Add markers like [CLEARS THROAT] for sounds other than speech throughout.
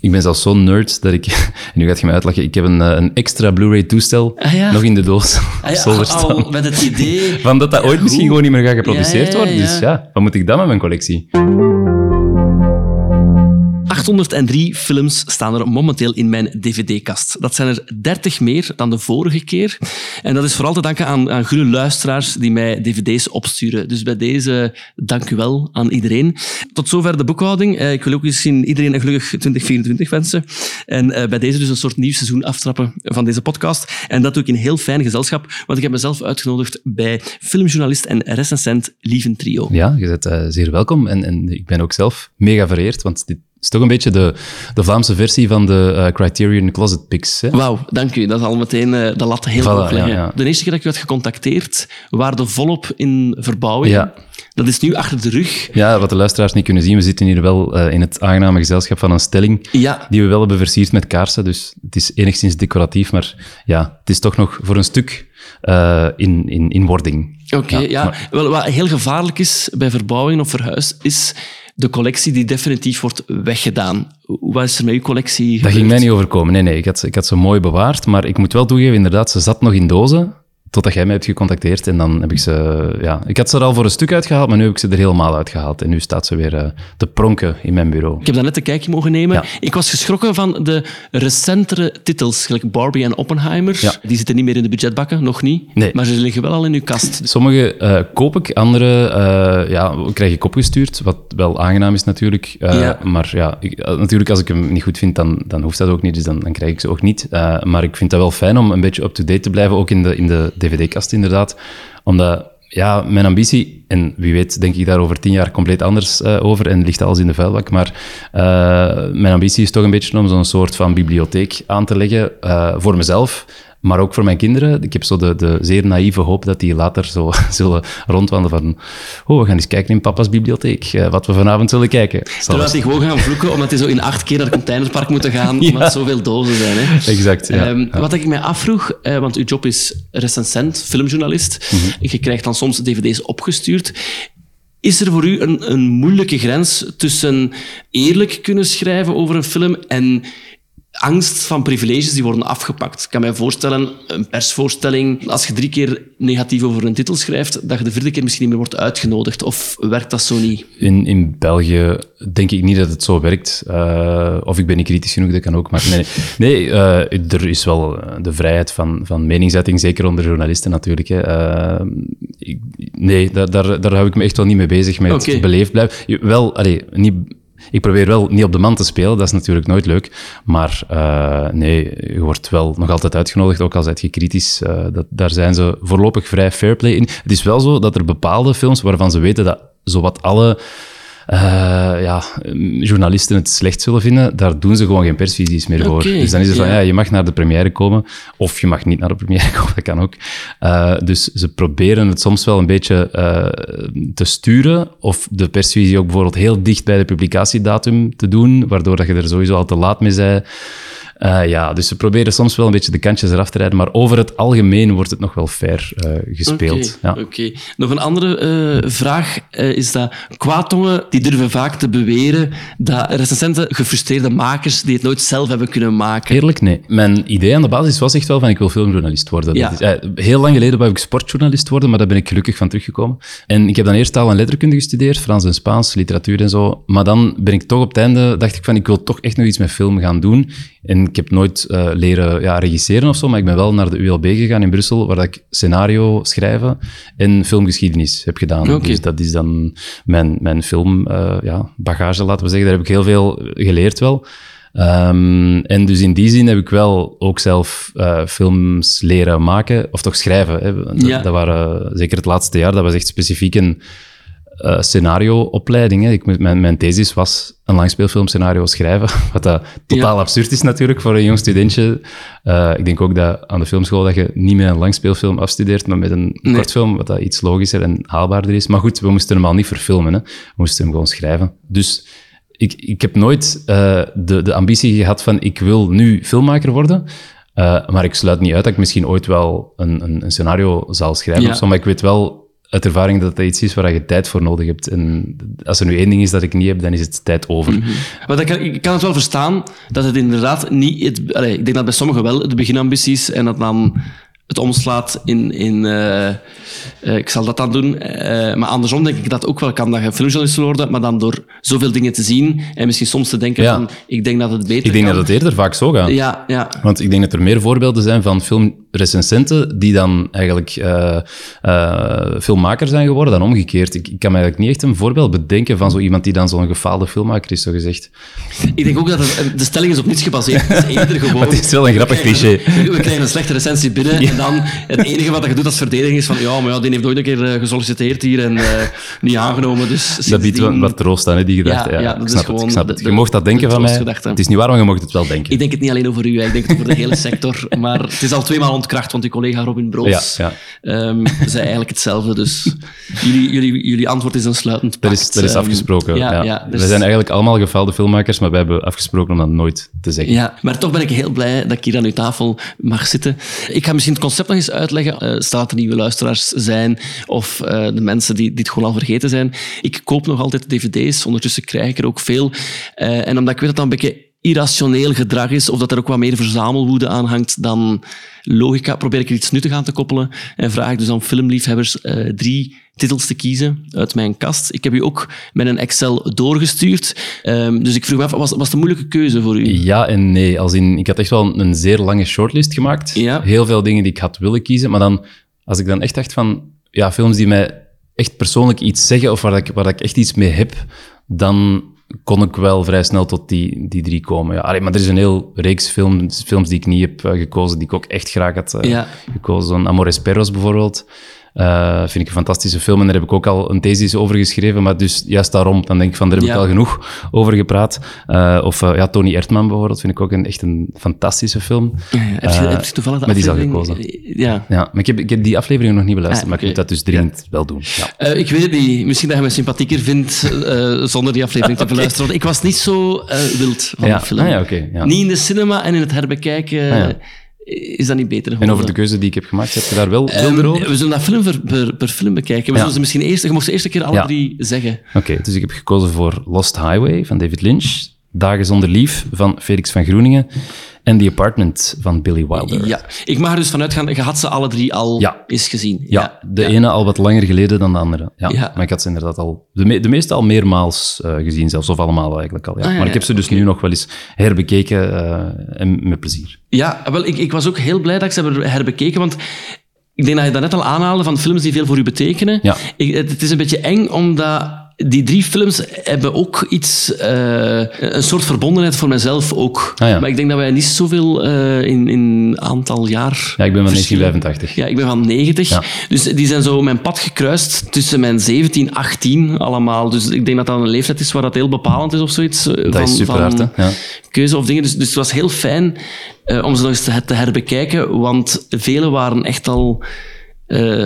ik ben zelfs zo'n nerd dat ik... En [LAUGHS] nu gaat je me uitlachen. Ik heb een, eh, een extra Blu-ray toestel Ah, ja. nog in de doos [LAUGHS] Ah, ja, al staan. met het idee... Van dat dat ooit Ja, misschien gewoon niet meer gaat geproduceerd worden. Dus ja, wat moet ik dan met mijn collectie? 803 films staan er momenteel in mijn dvd-kast. Dat zijn er 30 meer dan de vorige keer. En dat is vooral te danken aan, aan goede luisteraars die mij dvd's opsturen. Dus bij deze dank u wel aan iedereen. Tot zover de boekhouding. Eh, Ik wil ook eens zien iedereen een gelukkig 2024 wensen. En eh, bij deze dus een soort nieuw seizoen aftrappen van deze podcast. En dat doe ik in heel fijn gezelschap, want ik heb mezelf uitgenodigd bij filmjournalist en recensent Lieven Trio. Ja, je bent eh, zeer welkom. En, en ik ben ook zelf mega vereerd, want dit is toch een beetje de, de Vlaamse versie van de eh, Criterion Closet Picks. Wauw, dank u. Dat is al meteen eh, de lat heel Voilà, hoog leggen. ja, ja. De eerste keer dat ik u had gecontacteerd, waren volop in verbouwing. Ja. Dat is nu achter de rug. Ja, wat de luisteraars niet kunnen zien, we zitten hier wel eh, in het aangename gezelschap van een stelling Ja, die we wel hebben versierd met kaarsen. Dus het is enigszins decoratief, maar ja, het is toch nog voor een stuk in, in, in wording. Oké. ja, Wel, wat heel gevaarlijk is bij verbouwing of verhuis, is de collectie die definitief wordt weggedaan. Wat is er met uw collectie Dat ging gebeurd? mij niet overkomen. Nee, nee, ik had, ik had ze mooi bewaard, maar ik moet wel toegeven, inderdaad, ze zat nog in dozen. Totdat jij mij hebt gecontacteerd en dan heb ik ze... Ja, ik had ze er al voor een stuk uitgehaald, maar nu heb ik ze er helemaal uitgehaald. En nu staat ze weer eh, te pronken in mijn bureau. Ik heb daar net een kijkje mogen nemen. Ja. Ik was geschrokken van de recentere titels, gelijk Barbie en Oppenheimer. Ja. Die zitten niet meer in de budgetbakken, nog niet. Nee. Maar ze liggen wel al in uw kast. Sommige eh, koop ik, andere eh, ja, krijg ik opgestuurd, wat wel aangenaam is natuurlijk. Ja. Maar ja, ik, natuurlijk als ik hem niet goed vind, dan, dan hoeft dat ook niet, dus dan, dan krijg ik ze ook niet. Maar ik vind dat wel fijn om een beetje up-to-date te blijven, ook in de, in de dvd-kast inderdaad. Omdat, ja, mijn ambitie, en wie weet denk ik daar over tien jaar compleet anders eh, over en ligt alles in de vuilbak, maar eh, mijn ambitie is toch een beetje om zo'n soort van bibliotheek aan te leggen eh, voor mezelf, maar ook voor mijn kinderen. Ik heb zo de, de zeer naïeve hoop dat die later zo [LAUGHS] zullen rondwandelen van oh, we gaan eens kijken in papa's bibliotheek, wat we vanavond zullen kijken. Terwijl die gewoon gaan vloeken, omdat die zo in acht keer naar het containerpark moeten gaan, [LAUGHS] omdat er zoveel dozen zijn. Hè. Exact, ja. Ehm, Ja. Wat ik mij afvroeg, want uw job is recensent, filmjournalist. Mhm. Je krijgt dan soms dvd's opgestuurd. Is er voor u een, moeilijke grens tussen eerlijk kunnen schrijven over een film en angst van privileges die worden afgepakt? Ik kan mij voorstellen, een persvoorstelling, als je drie keer negatief over een titel schrijft, dat je de vierde keer misschien niet meer wordt uitgenodigd. Of werkt dat zo niet? In, in België denk ik niet dat het zo werkt. Eh, of ik ben niet kritisch genoeg, dat kan ook. Maar nee, [LAUGHS] nee eh, er is wel de vrijheid van, van meningsuiting, zeker onder journalisten natuurlijk. Hè. Eh, ik, nee, daar, daar, daar hou ik me echt wel niet mee bezig met Oké. beleefd blijven. Wel, allee, niet... Ik probeer wel niet op de man te spelen, dat is natuurlijk nooit leuk. Maar eh, nee, je wordt wel nog altijd uitgenodigd, ook al zijt je kritisch. eh, dat, daar zijn ze voorlopig vrij fair play in. Het is wel zo dat er bepaalde films waarvan ze weten dat zowat alle ja, mm, journalisten het slecht zullen vinden, daar doen ze gewoon geen persvisies meer voor. Dus dan is het van, ja. ja, je mag naar de première komen, of je mag niet naar de première [LAUGHS] komen, dat kan ook. Eh, dus ze proberen het soms wel een beetje eh, te sturen, of de persvisie ook bijvoorbeeld heel dicht bij de publicatiedatum te doen, waardoor dat je er sowieso al te laat mee bent. Eh, ja, dus ze proberen soms wel een beetje de kantjes eraf te rijden, maar over het algemeen wordt het nog wel fair eh, gespeeld. Oké, Ja. Nog een andere eh, vraag is dat kwaadtongen die durven vaak te beweren dat recensenten gefrustreerde makers die het nooit zelf hebben kunnen maken. Eerlijk, nee. Mijn idee aan de basis was echt wel van ik wil filmjournalist worden. Ja. Is, heel lang geleden wou ik sportjournalist worden, maar daar ben ik gelukkig van teruggekomen. En ik heb dan eerst taal en letterkunde gestudeerd, Frans en Spaans, literatuur en zo. Maar dan ben ik toch op het einde, dacht ik van ik wil toch echt nog iets met film gaan doen. En ik heb nooit eh, leren ja, regisseren of zo, maar ik ben wel naar de ULB gegaan in Brussel, waar ik scenario schrijven en filmgeschiedenis heb gedaan. Dus dat is dan mijn, mijn film, eh, ja, bagage, laten we zeggen. Daar heb ik heel veel geleerd wel. Ehm, en dus in die zin heb ik wel ook zelf eh, films leren maken, of toch schrijven. Hè. Dat, Ja. dat waren, zeker het laatste jaar, dat was echt specifiek een eh, scenario-opleiding. Hè. Ik, mijn, mijn thesis was een langspeelfilm scenario schrijven, [LAUGHS] wat dat totaal absurd is natuurlijk voor een jong studentje. Eh, ik denk ook dat aan de filmschool dat je niet met een langspeelfilm afstudeert, maar met een Nee. kortfilm, wat dat iets logischer en haalbaarder is. Maar goed, we moesten hem al niet verfilmen. Hè. We moesten hem gewoon schrijven. Dus ik, ik heb nooit eh, de, de ambitie gehad van ik wil nu filmmaker worden. Maar ik sluit niet uit dat ik misschien ooit wel een, een, een scenario zal schrijven Ja. of zo. Maar ik weet wel uit ervaring dat dat iets is waar je tijd voor nodig hebt. En als er nu één ding is dat ik niet heb, dan is het tijd over. Maar dan kan, ik kan het wel verstaan dat het inderdaad niet... Het, allee, ik denk dat bij sommigen wel de beginambities en dat dan het omslaat in... in eh, eh, ik zal dat dan doen. Eh, maar andersom denk ik dat ook wel kan, dat je filmjournalist wil worden, maar dan door zoveel dingen te zien en misschien soms te denken Ja. van, ik denk dat het beter Ik denk kan. dat het eerder vaak zo gaat. Ja, ja. Want ik denk dat er meer voorbeelden zijn van filmrecensenten die dan eigenlijk eh, filmmaker zijn geworden dan omgekeerd. Ik, ik kan me eigenlijk niet echt een voorbeeld bedenken van zo iemand die dan zo'n gefaalde filmmaker is, zo gezegd. Ik denk ook dat het, de stelling is op niets gebaseerd. Het is [LAUGHS] eerder gewoon... Maar het is wel een grappig cliché. [LAUGHS] We krijgen een slechte recensie binnen en dan het enige wat je doet als verdediger is van ja, maar ja, die heeft ooit een keer eh, gesolliciteerd hier en niet aangenomen, dus Dat biedt wel wat troost aan, hè, die gedachte. Ja, Ja, ja, dat ik is snap gewoon snap de- het. Je mocht dat denken de van mij. Het is niet waar, maar je mocht het wel denken. Ik denk het niet alleen over u, hè. ik denk het voor de hele sector. Maar het is al tweemaal ontkracht, want uw collega Robin Broos Ja, ehm, zei eigenlijk hetzelfde. Dus jullie, jullie, jullie antwoord is een sluitend Dat pact. is, dat is Ehm, afgesproken. Ja, ja. ja, dus- We zijn eigenlijk allemaal gefaalde filmmakers, maar wij hebben afgesproken om dat nooit te zeggen. Ja, maar toch ben ik heel blij dat ik hier aan uw tafel mag zitten. Ik ga misschien het concept nog eens uitleggen. Eh stel dat er nieuwe luisteraars zijn of eh, de mensen die, die het gewoon al vergeten zijn. Ik koop nog altijd dvd's, ondertussen krijg ik er ook veel. Eh, en omdat ik weet dat dat een beetje irrationeel gedrag is, of dat er ook wat meer verzamelwoede aan hangt dan logica, probeer ik er iets nuttig aan te koppelen en vraag ik dus aan filmliefhebbers eh, drie titels te kiezen uit mijn kast. Ik heb u ook met een Excel doorgestuurd. Ehm, dus ik vroeg me af, was, was het een moeilijke keuze voor u? Ja en nee. Als in, ik had echt wel een, een zeer lange shortlist gemaakt. Ja. Heel veel dingen die ik had willen kiezen. Maar dan, als ik dan echt dacht van, ja, films die mij echt persoonlijk iets zeggen of waar ik, waar ik echt iets mee heb, dan kon ik wel vrij snel tot die, die drie komen. Ja, allee, maar er is een heel reeks films, films die ik niet heb eh, gekozen, die ik ook echt graag had eh, Ja. gekozen. Amores Perros bijvoorbeeld. Eh, vind ik een fantastische film en daar heb ik ook al een thesis over geschreven. Maar dus juist daarom, dan denk ik van, daar heb ik al genoeg over gepraat. Eh, of eh, ja, Tony Erdman bijvoorbeeld, vind ik ook een, echt een fantastische film. Ja, heb, je, heb je toevallig de maar die is al gekozen. Ja. Ja, maar ik heb, ik heb die aflevering nog niet beluisterd, Ah, maar ik moet dat dus dringend wel doen. Ja. Ik weet het niet. Misschien dat je me sympathieker vindt zonder die aflevering te [LAUGHS] beluisteren. Ik was niet zo wild van de film. Ah, ja. Niet in de cinema en in het herbekijken Ah, ja. Is dat niet beter En over de keuze die ik heb gemaakt, heb je daar wel Ehm, wilder over? we zullen dat film per, per, per film bekijken. We Ja. zullen ze misschien eerst... Je mocht ze eerst een keer alle Ja. drie zeggen. Oké, dus ik heb gekozen voor Lost Highway van David Lynch, Dagen zonder lief van Felix van Groeningen en The Apartment van Billy Wilder. Ja. Ik mag er dus vanuit gaan, je had ze alle drie al Ja. eens gezien. Ja, de ene al wat langer geleden dan de andere. Ja, Ja. Maar ik had ze inderdaad al, de, me- de meeste al meermaals eh, gezien, zelfs, of allemaal eigenlijk al. Ja. Ah, ja, maar ik heb ja, ze dus nu nog wel eens herbekeken eh, en met plezier. Ja, wel, ik, ik was ook heel blij dat ik ze heb herbekeken, want ik denk dat je dat net al aanhaalde van films die veel voor u betekenen. Ja. Ik, het, het is een beetje eng, omdat die drie films hebben ook iets, eh, een soort verbondenheid voor mijzelf ook. Ah, ja. Maar ik denk dat wij niet zoveel eh, in, in aantal jaar... Ja, ik ben van verschillen. 1985. Ja, ik ben van 90. Ja. Dus die zijn zo mijn pad gekruist tussen mijn 17, 18 allemaal. Dus ik denk dat dat een leeftijd is waar dat heel bepalend is of zoiets. eh, Dat van, is super van hard? Ja. keuze of dingen. Dus, dus het was heel fijn om ze nog eens te, te herbekijken, want vele waren echt al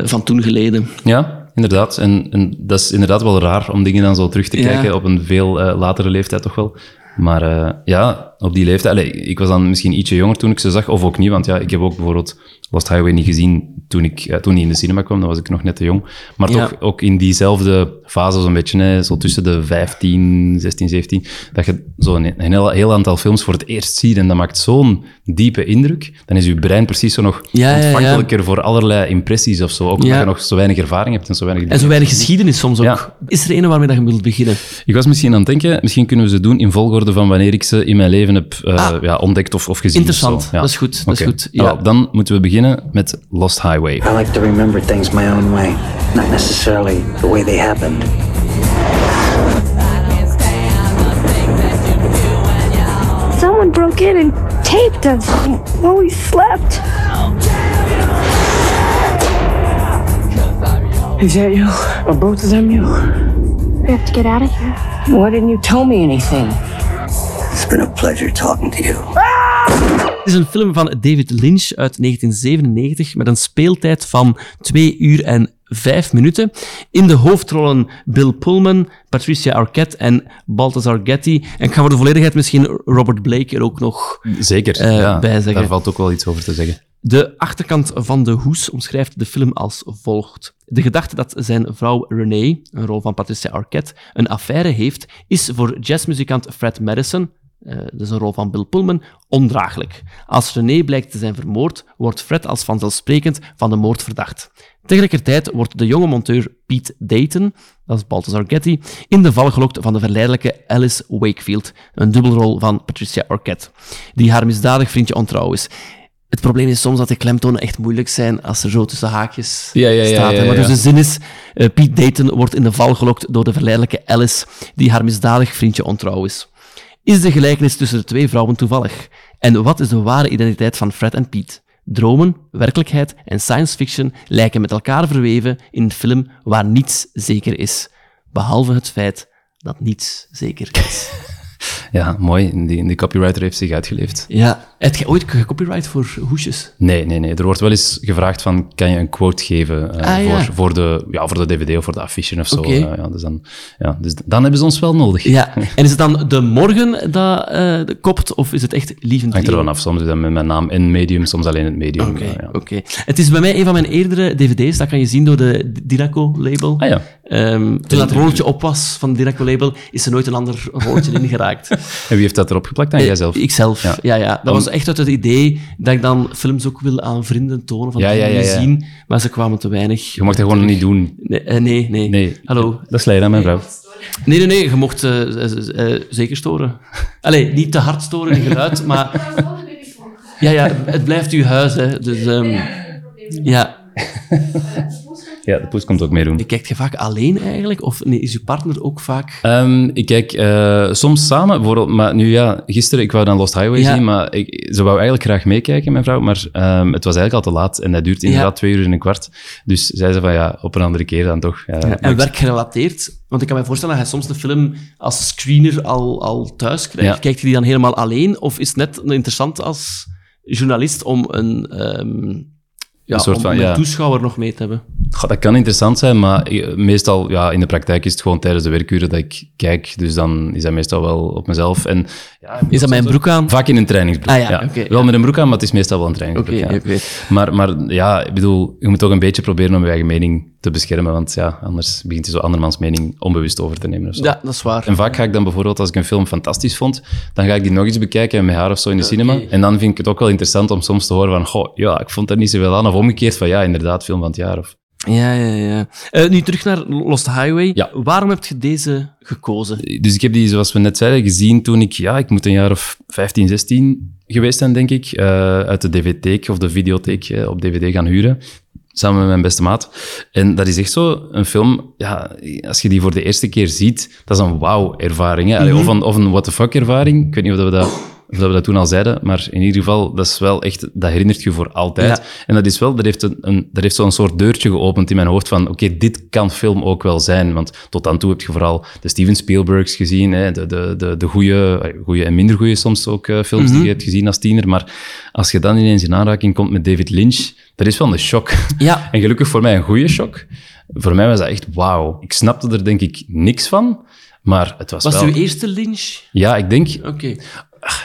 van toen geleden. Ja, inderdaad. En, en dat is inderdaad wel raar om dingen dan zo terug te kijken op een veel eh, latere leeftijd toch wel. Maar eh, ja, op die leeftijd... Allee, ik was dan misschien ietsje jonger toen ik ze zag, of ook niet, want ja, ik heb ook bijvoorbeeld Lost Highway niet gezien toen, ik, toen die in de cinema kwam. Dan was ik nog net te jong. Maar Ja. toch ook in diezelfde fase zo'n beetje, hè, zo tussen de 15, 16, 17, dat je zo'n een heel, heel aantal films voor het eerst ziet en dat maakt zo'n diepe indruk. Dan is je brein precies zo nog Ja, ontvankelijker voor allerlei impressies of zo. Ook omdat je nog zo weinig ervaring hebt en zo weinig En zo weinig geschiedenis soms ook. Is er een waarmee dat je wilt beginnen? Ik was misschien aan het denken, misschien kunnen we ze doen in volgorde van wanneer ik ze in mijn leven heb eh, Ah. ja, ontdekt of, of gezien. of Interessant. zo. Ja. Dat is goed, dat is goed. Nou, Ja. dan moeten we beginnen met Lost Highway. I like to remember things my own way, not necessarily the way they happened. Someone broke in and taped us while we slept. Is that you? Or both of them you? We have to get out of here. Why didn't you tell me anything? It's been a pleasure talking to you. Het is een film van David Lynch uit 1997 met een speeltijd van 2 uur en 5 minuten. In de hoofdrollen Bill Pullman, Patricia Arquette en Balthazar Getty. En ik ga voor de volledigheid misschien Robert Blake er ook nog Zeker, Eh, ja, bij zeggen. daar valt ook wel iets over te zeggen. De achterkant van de hoes omschrijft de film als volgt. De gedachte dat zijn vrouw Renee, een rol van Patricia Arquette, een affaire heeft, is voor jazzmuzikant Fred Madison, uh, dat is een rol van Bill Pullman, ondraaglijk. Als Renee blijkt te zijn vermoord, wordt Fred als vanzelfsprekend van de moord verdacht. Tegelijkertijd wordt de jonge monteur Pete Dayton, dat is Balthazar Getty, in de val gelokt van de verleidelijke Alice Wakefield, een dubbelrol van Patricia Arquette, die haar misdadig vriendje ontrouw is. Het probleem is soms dat de klemtonen echt moeilijk zijn als er zo tussen haakjes Ja, ja, ja, staat. Maar dus de zin is, eh, Pete Dayton wordt in de val gelokt door de verleidelijke Alice, die haar misdadig vriendje ontrouw is. Is de gelijkenis tussen de twee vrouwen toevallig? En wat is de ware identiteit van Fred en Pete? Dromen, werkelijkheid en science fiction lijken met elkaar verweven in een film waar niets zeker is. Behalve het feit dat niets zeker is. [LAUGHS] Ja, mooi. Die, die copywriter heeft zich uitgeleefd. ja, heb je ooit gecopyright voor hoesjes? Nee, nee, nee. Er wordt wel eens gevraagd van, kan je een quote geven eh, Ah, ja. voor, voor, de, ja, voor de dvd of voor de affiche of zo. Eh, ja, dus, dan, ja, dus dan hebben ze ons wel nodig. Ja, [LAUGHS] en is het dan de morgen dat eh, kopt, of is het echt lievend Hangt er van af. Soms is dat met mijn naam en medium, soms alleen het medium. Oké, ja. oké. Het is bij mij een van mijn eerdere dvd's, dat kan je zien door de Diraco-label. Ah ja. Ehm, toen dat rolletje op was van het Diraco-label, is er nooit een ander rolletje ingeraakt. [LAUGHS] En wie heeft dat erop geplakt? Dan jijzelf? Ikzelf, ja. Ja. Ja, Dat Om- was echt uit het idee dat ik dan films ook wil aan vrienden tonen, van Ja, die ja, willen ja, ja. zien, maar ze kwamen te weinig. Je mag dat gewoon niet doen. Nee, eh, nee, nee. Nee. Hallo. Dat is aan mijn vrouw. Nee, nee, nee, je mocht eh, eh, zeker storen. Allee, niet te hard storen in geluid, [LAUGHS] maar... Ja, ja, het blijft uw huis, hè. Dus, ehm, ja. [LAUGHS] Ja, de poes komt ook meedoen. Kijkt je vaak alleen eigenlijk? Of nee, is uw partner ook vaak... Ehm, ik kijk eh, soms samen, bijvoorbeeld, maar nu ja, gisteren, ik wou dan Lost Highway Ja. zien, maar ik, ze wou eigenlijk graag meekijken, mijn vrouw, maar ehm, het was eigenlijk al te laat en dat duurt inderdaad Ja. twee uur en een kwart. Dus zei ze van ja, op een andere keer dan toch. Ja, En werkgerelateerd? Want ik kan me voorstellen dat je soms de film als screener al, al thuis krijgt. Kijkt je die dan helemaal alleen? Of is het net interessant als journalist om een, ehm, ja, Een soort om van, ja. toeschouwer nog mee te hebben? Goh, dat kan interessant zijn, maar eh, meestal, ja, in de praktijk is het gewoon tijdens de werkuren dat ik kijk, dus dan is dat meestal wel op mezelf. En, ja, Is dat mijn broek aan? Vaak in een trainingsbroek. Ah ja, wel met een broek aan, maar het is meestal wel een trainingsbroek. oké. Maar, maar ja, ik bedoel, je moet ook een beetje proberen om je eigen mening te beschermen, want ja, anders begint je zo andermans mening onbewust over te nemen of zo. Ja, dat is waar. En vaak ga ik dan bijvoorbeeld, als ik een film fantastisch vond, dan ga ik die nog eens bekijken met haar of zo in de cinema. En dan vind ik het ook wel interessant om soms te horen van, goh, ja, ik vond er niet zoveel aan. Of omgekeerd van, ja, inderdaad, film van het jaar. Of... Ja, ja, ja. Eh, nu terug naar Lost Highway. Ja. Waarom heb je deze gekozen? Dus ik heb die, zoals we net zeiden, gezien toen ik, ja, ik moet een jaar of 15, 16 geweest zijn, denk ik, eh, uit de dvd of de videotheek eh, op dvd gaan huren. Samen met mijn beste maat. En dat is echt zo een film, ja, als je die voor de eerste keer ziet, dat is een wauw-ervaring. hè. Allee, Of een, of een what the fuck-ervaring. Ik weet niet of we dat, of dat we dat toen al zeiden, maar in ieder geval, dat is wel echt, dat herinnert je voor altijd. Ja. En dat is wel, dat heeft, een, een, dat heeft zo'n soort deurtje geopend in mijn hoofd van, oké, dit kan film ook wel zijn. Want tot dan toe heb je vooral de Steven Spielbergs gezien, hè, de, de, de, de goede, goede en minder goede soms ook eh, films die je hebt gezien als tiener. Maar als je dan ineens in aanraking komt met David Lynch, dat is wel een shock. Ja. [LAUGHS] En gelukkig voor mij een goede shock. Voor mij was dat echt wauw. Ik snapte er denk ik niks van, maar het was, Was wel... uw eerste lynch? Ja, ik denk... Oké.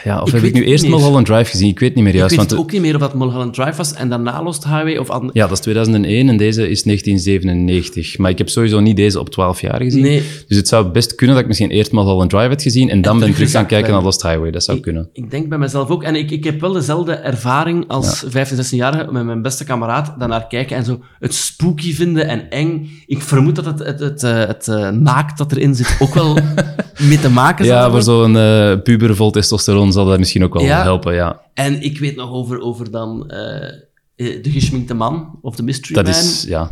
Ja, of Ik heb weet ik nu het eerst meer. Mulholland Drive gezien? Ik weet niet meer Ik juist. weet want het ook niet meer of dat Mulholland Drive was en daarna Lost Highway of... an- Ja, dat is 2001 en deze is 1997. Maar ik heb sowieso niet deze op 12 jaar gezien. Nee. Dus het zou best kunnen dat ik misschien eerst Mulholland Drive had gezien en dan ben ik terug gaan kijken ben. naar Lost Highway. Dat zou kunnen. Ik denk bij mezelf ook. En ik, ik heb wel dezelfde ervaring als 15, 16-jarige met mijn beste kameraad. Daarnaar kijken en zo het spooky vinden en eng. Ik vermoed dat het, het, het, eh, het, eh, naakt dat erin zit ook wel [LAUGHS] mee te maken Ja, voor zo'n eh puber vol testosteron zal dat misschien ook wel Ja. helpen, ja. En ik weet nog over, over dan eh, eh, de geschminkte man of de mystery Dat man. is, ja.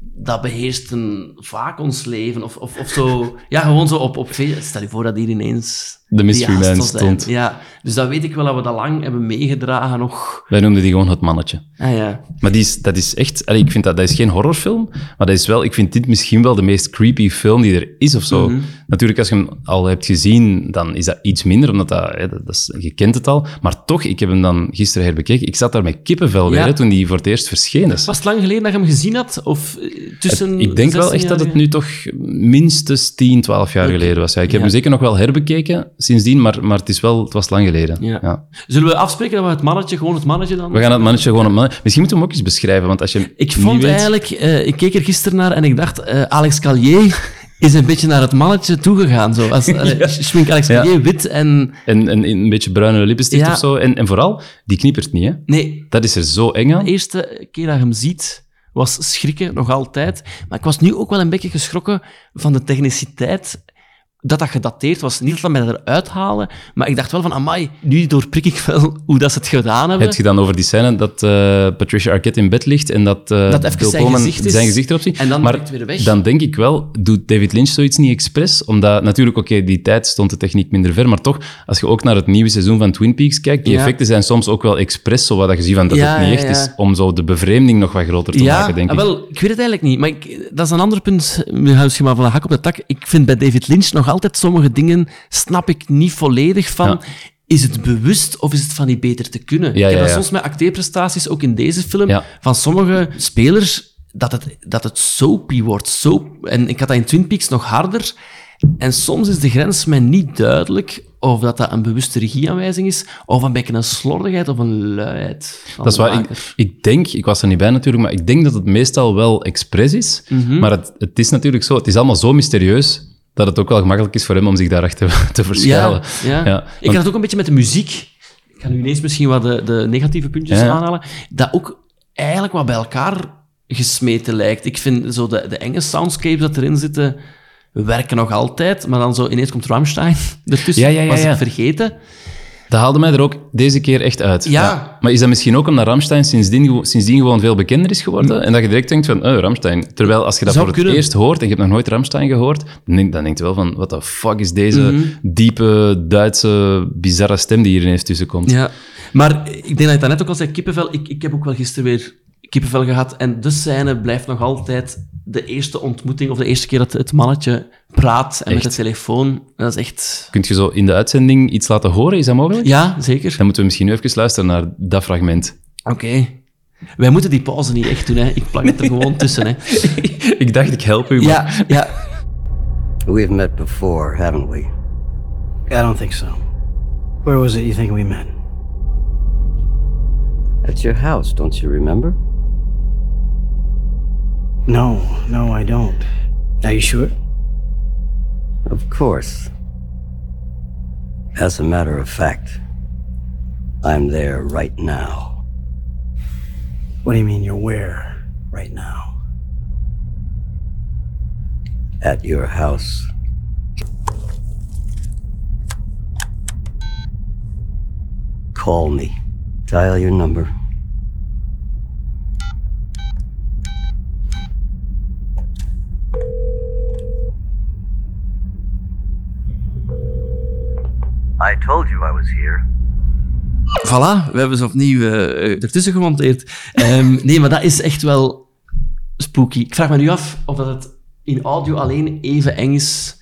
Dat beheerst een, vaak ons leven. Of, of, of zo. Ja, gewoon zo op, op Stel je voor dat hier ineens... De Mystery die Man stond. Ja, dus dat weet ik wel dat we dat lang hebben meegedragen nog. Wij noemden die gewoon het mannetje. Ah ja. Maar die is, dat is echt... allee, ik vind dat, dat is geen horrorfilm, maar dat is wel... Ik vind dit misschien wel de meest creepy film die er is of zo. Mhm. Natuurlijk, als je hem al hebt gezien, dan is dat iets minder, omdat dat, hè, dat, dat is, je kent het al. Maar toch, ik heb hem dan gisteren herbekeken. Ik zat daar met kippenvel weer, Ja. hè, toen die voor het eerst verschenen is. Was het lang geleden dat je hem gezien had? Of eh, tussen Ik denk wel echt dat het 16-jarige? nu toch minstens 10, 12 jaar geleden was. Ja, ik heb Ja. hem zeker nog wel herbekeken, sindsdien, maar, maar het, is wel, het was lang geleden. Ja. Ja. Zullen we afspreken dat we het mannetje, gewoon het mannetje dan... We gaan het mannetje gewoon op mannen. Misschien moeten we hem ook eens beschrijven, want als je Ik vond weet- eigenlijk, eh, ik keek er gisteren naar en ik dacht, eh, Alex Calier is een beetje naar het mannetje toegegaan. Zo. Als, [LAUGHS] Schmink Alex Ja. Calier wit en... En, en een beetje bruine lippenstift of zo. En, en vooral, die knippert niet, hè. Nee, Dat is er zo eng aan. de eerste keer dat je hem ziet, was schrikken, nog altijd. Maar ik was nu ook wel een beetje geschrokken van de techniciteit dat dat gedateerd was. Niet dat dat mij eruit halen, maar ik dacht wel van, amai, nu doorprik ik wel [LAUGHS] hoe dat ze het gedaan hebben. Heb je dan over die scène dat eh, Patricia Arquette in bed ligt en dat, eh Dat even zijn gezicht is, zijn gezicht erop ziet? en dan maar weer weg. dan denk ik wel, doet David Lynch zoiets niet expres? Omdat natuurlijk, oké, die tijd stond de techniek minder ver, maar toch, als je ook naar het nieuwe seizoen van Twin Peaks kijkt, die Ja. effecten zijn soms ook wel expres, zo wat je ziet van dat Ja, het niet ja, echt ja. is, om zo de bevreemding nog wat groter te maken, denk ah, ik. wel, ik weet het eigenlijk niet. Maar ik, dat is een ander punt. Misschien maar van de hak op de tak. Ik vind bij David Lynch nog altijd sommige dingen snap ik niet volledig van. Ja. Is het bewust of is het van die beter te kunnen? Ja, ik heb ja, dat soms met acteerprestaties, ook in deze film, van sommige spelers, dat het, dat het soapy wordt. Soap. En ik had dat in Twin Peaks nog harder. En soms is de grens mij niet duidelijk of dat, dat een bewuste regieaanwijzing is, of een beetje een slordigheid of een luiheid. Dat is waar. Ik denk, ik was er niet bij natuurlijk, maar ik denk dat het meestal wel expres is. Mhm. Maar het, het is natuurlijk zo, het is allemaal zo mysterieus dat het ook wel gemakkelijk is voor hem om zich daarachter [LAUGHS] te verschuilen. Ja, ja. Ik want- had het ook een beetje met de muziek. Ik ga nu ineens misschien wat de, de negatieve puntjes Ja, aanhalen. Dat ook eigenlijk wat bij elkaar gesmeten lijkt. Ik vind zo de, de enge soundscapes dat erin zitten, werken nog altijd. Maar dan zo ineens komt Rammstein [LAUGHS] ertussen. Ja, ja, ja, was ik vergeten. Dat haalde mij er ook deze keer echt uit. Ja. Maar is dat misschien ook omdat Ramstein sindsdien, sindsdien gewoon veel bekender is geworden? En dat je direct denkt van, oh, Ramstein. Terwijl als je dat Zou voor het kunnen. eerst hoort en je hebt nog nooit Ramstein gehoord, dan denk, dan denk je wel van, what the fuck is deze Mhm. diepe, Duitse, bizarre stem die hier ineens tussen komt? Ja. Maar ik denk dat je dat net ook al zei, kippenvel. Ik, ik heb ook wel gisteren weer kippenvel gehad. En de scène blijft nog altijd de eerste ontmoeting, of de eerste keer dat het mannetje praat en met de telefoon. Dat is echt... Kunt je zo in de uitzending iets laten horen? Is dat mogelijk? Ja, zeker. Dan moeten we misschien nu even luisteren naar dat fragment. Oké. Wij moeten die pauze niet echt doen, hè. Ik plak het er gewoon tussen, hè. [LAUGHS] ik dacht, ik help u. maar- Ja, ja. We've met before, haven't we? I don't think so. Where was it you think we met? At your house, don't you remember? No, no, I don't. Are you sure? Of course. As a matter of fact, I'm there right now. What do you mean you're where right now? At your house. Call me. Dial your number. I told you I was here. Voilà, we hebben ze opnieuw eh, ertussen gemonteerd. Ehm, nee, maar dat is echt wel spooky. Ik vraag me nu af of dat het in audio alleen even eng is.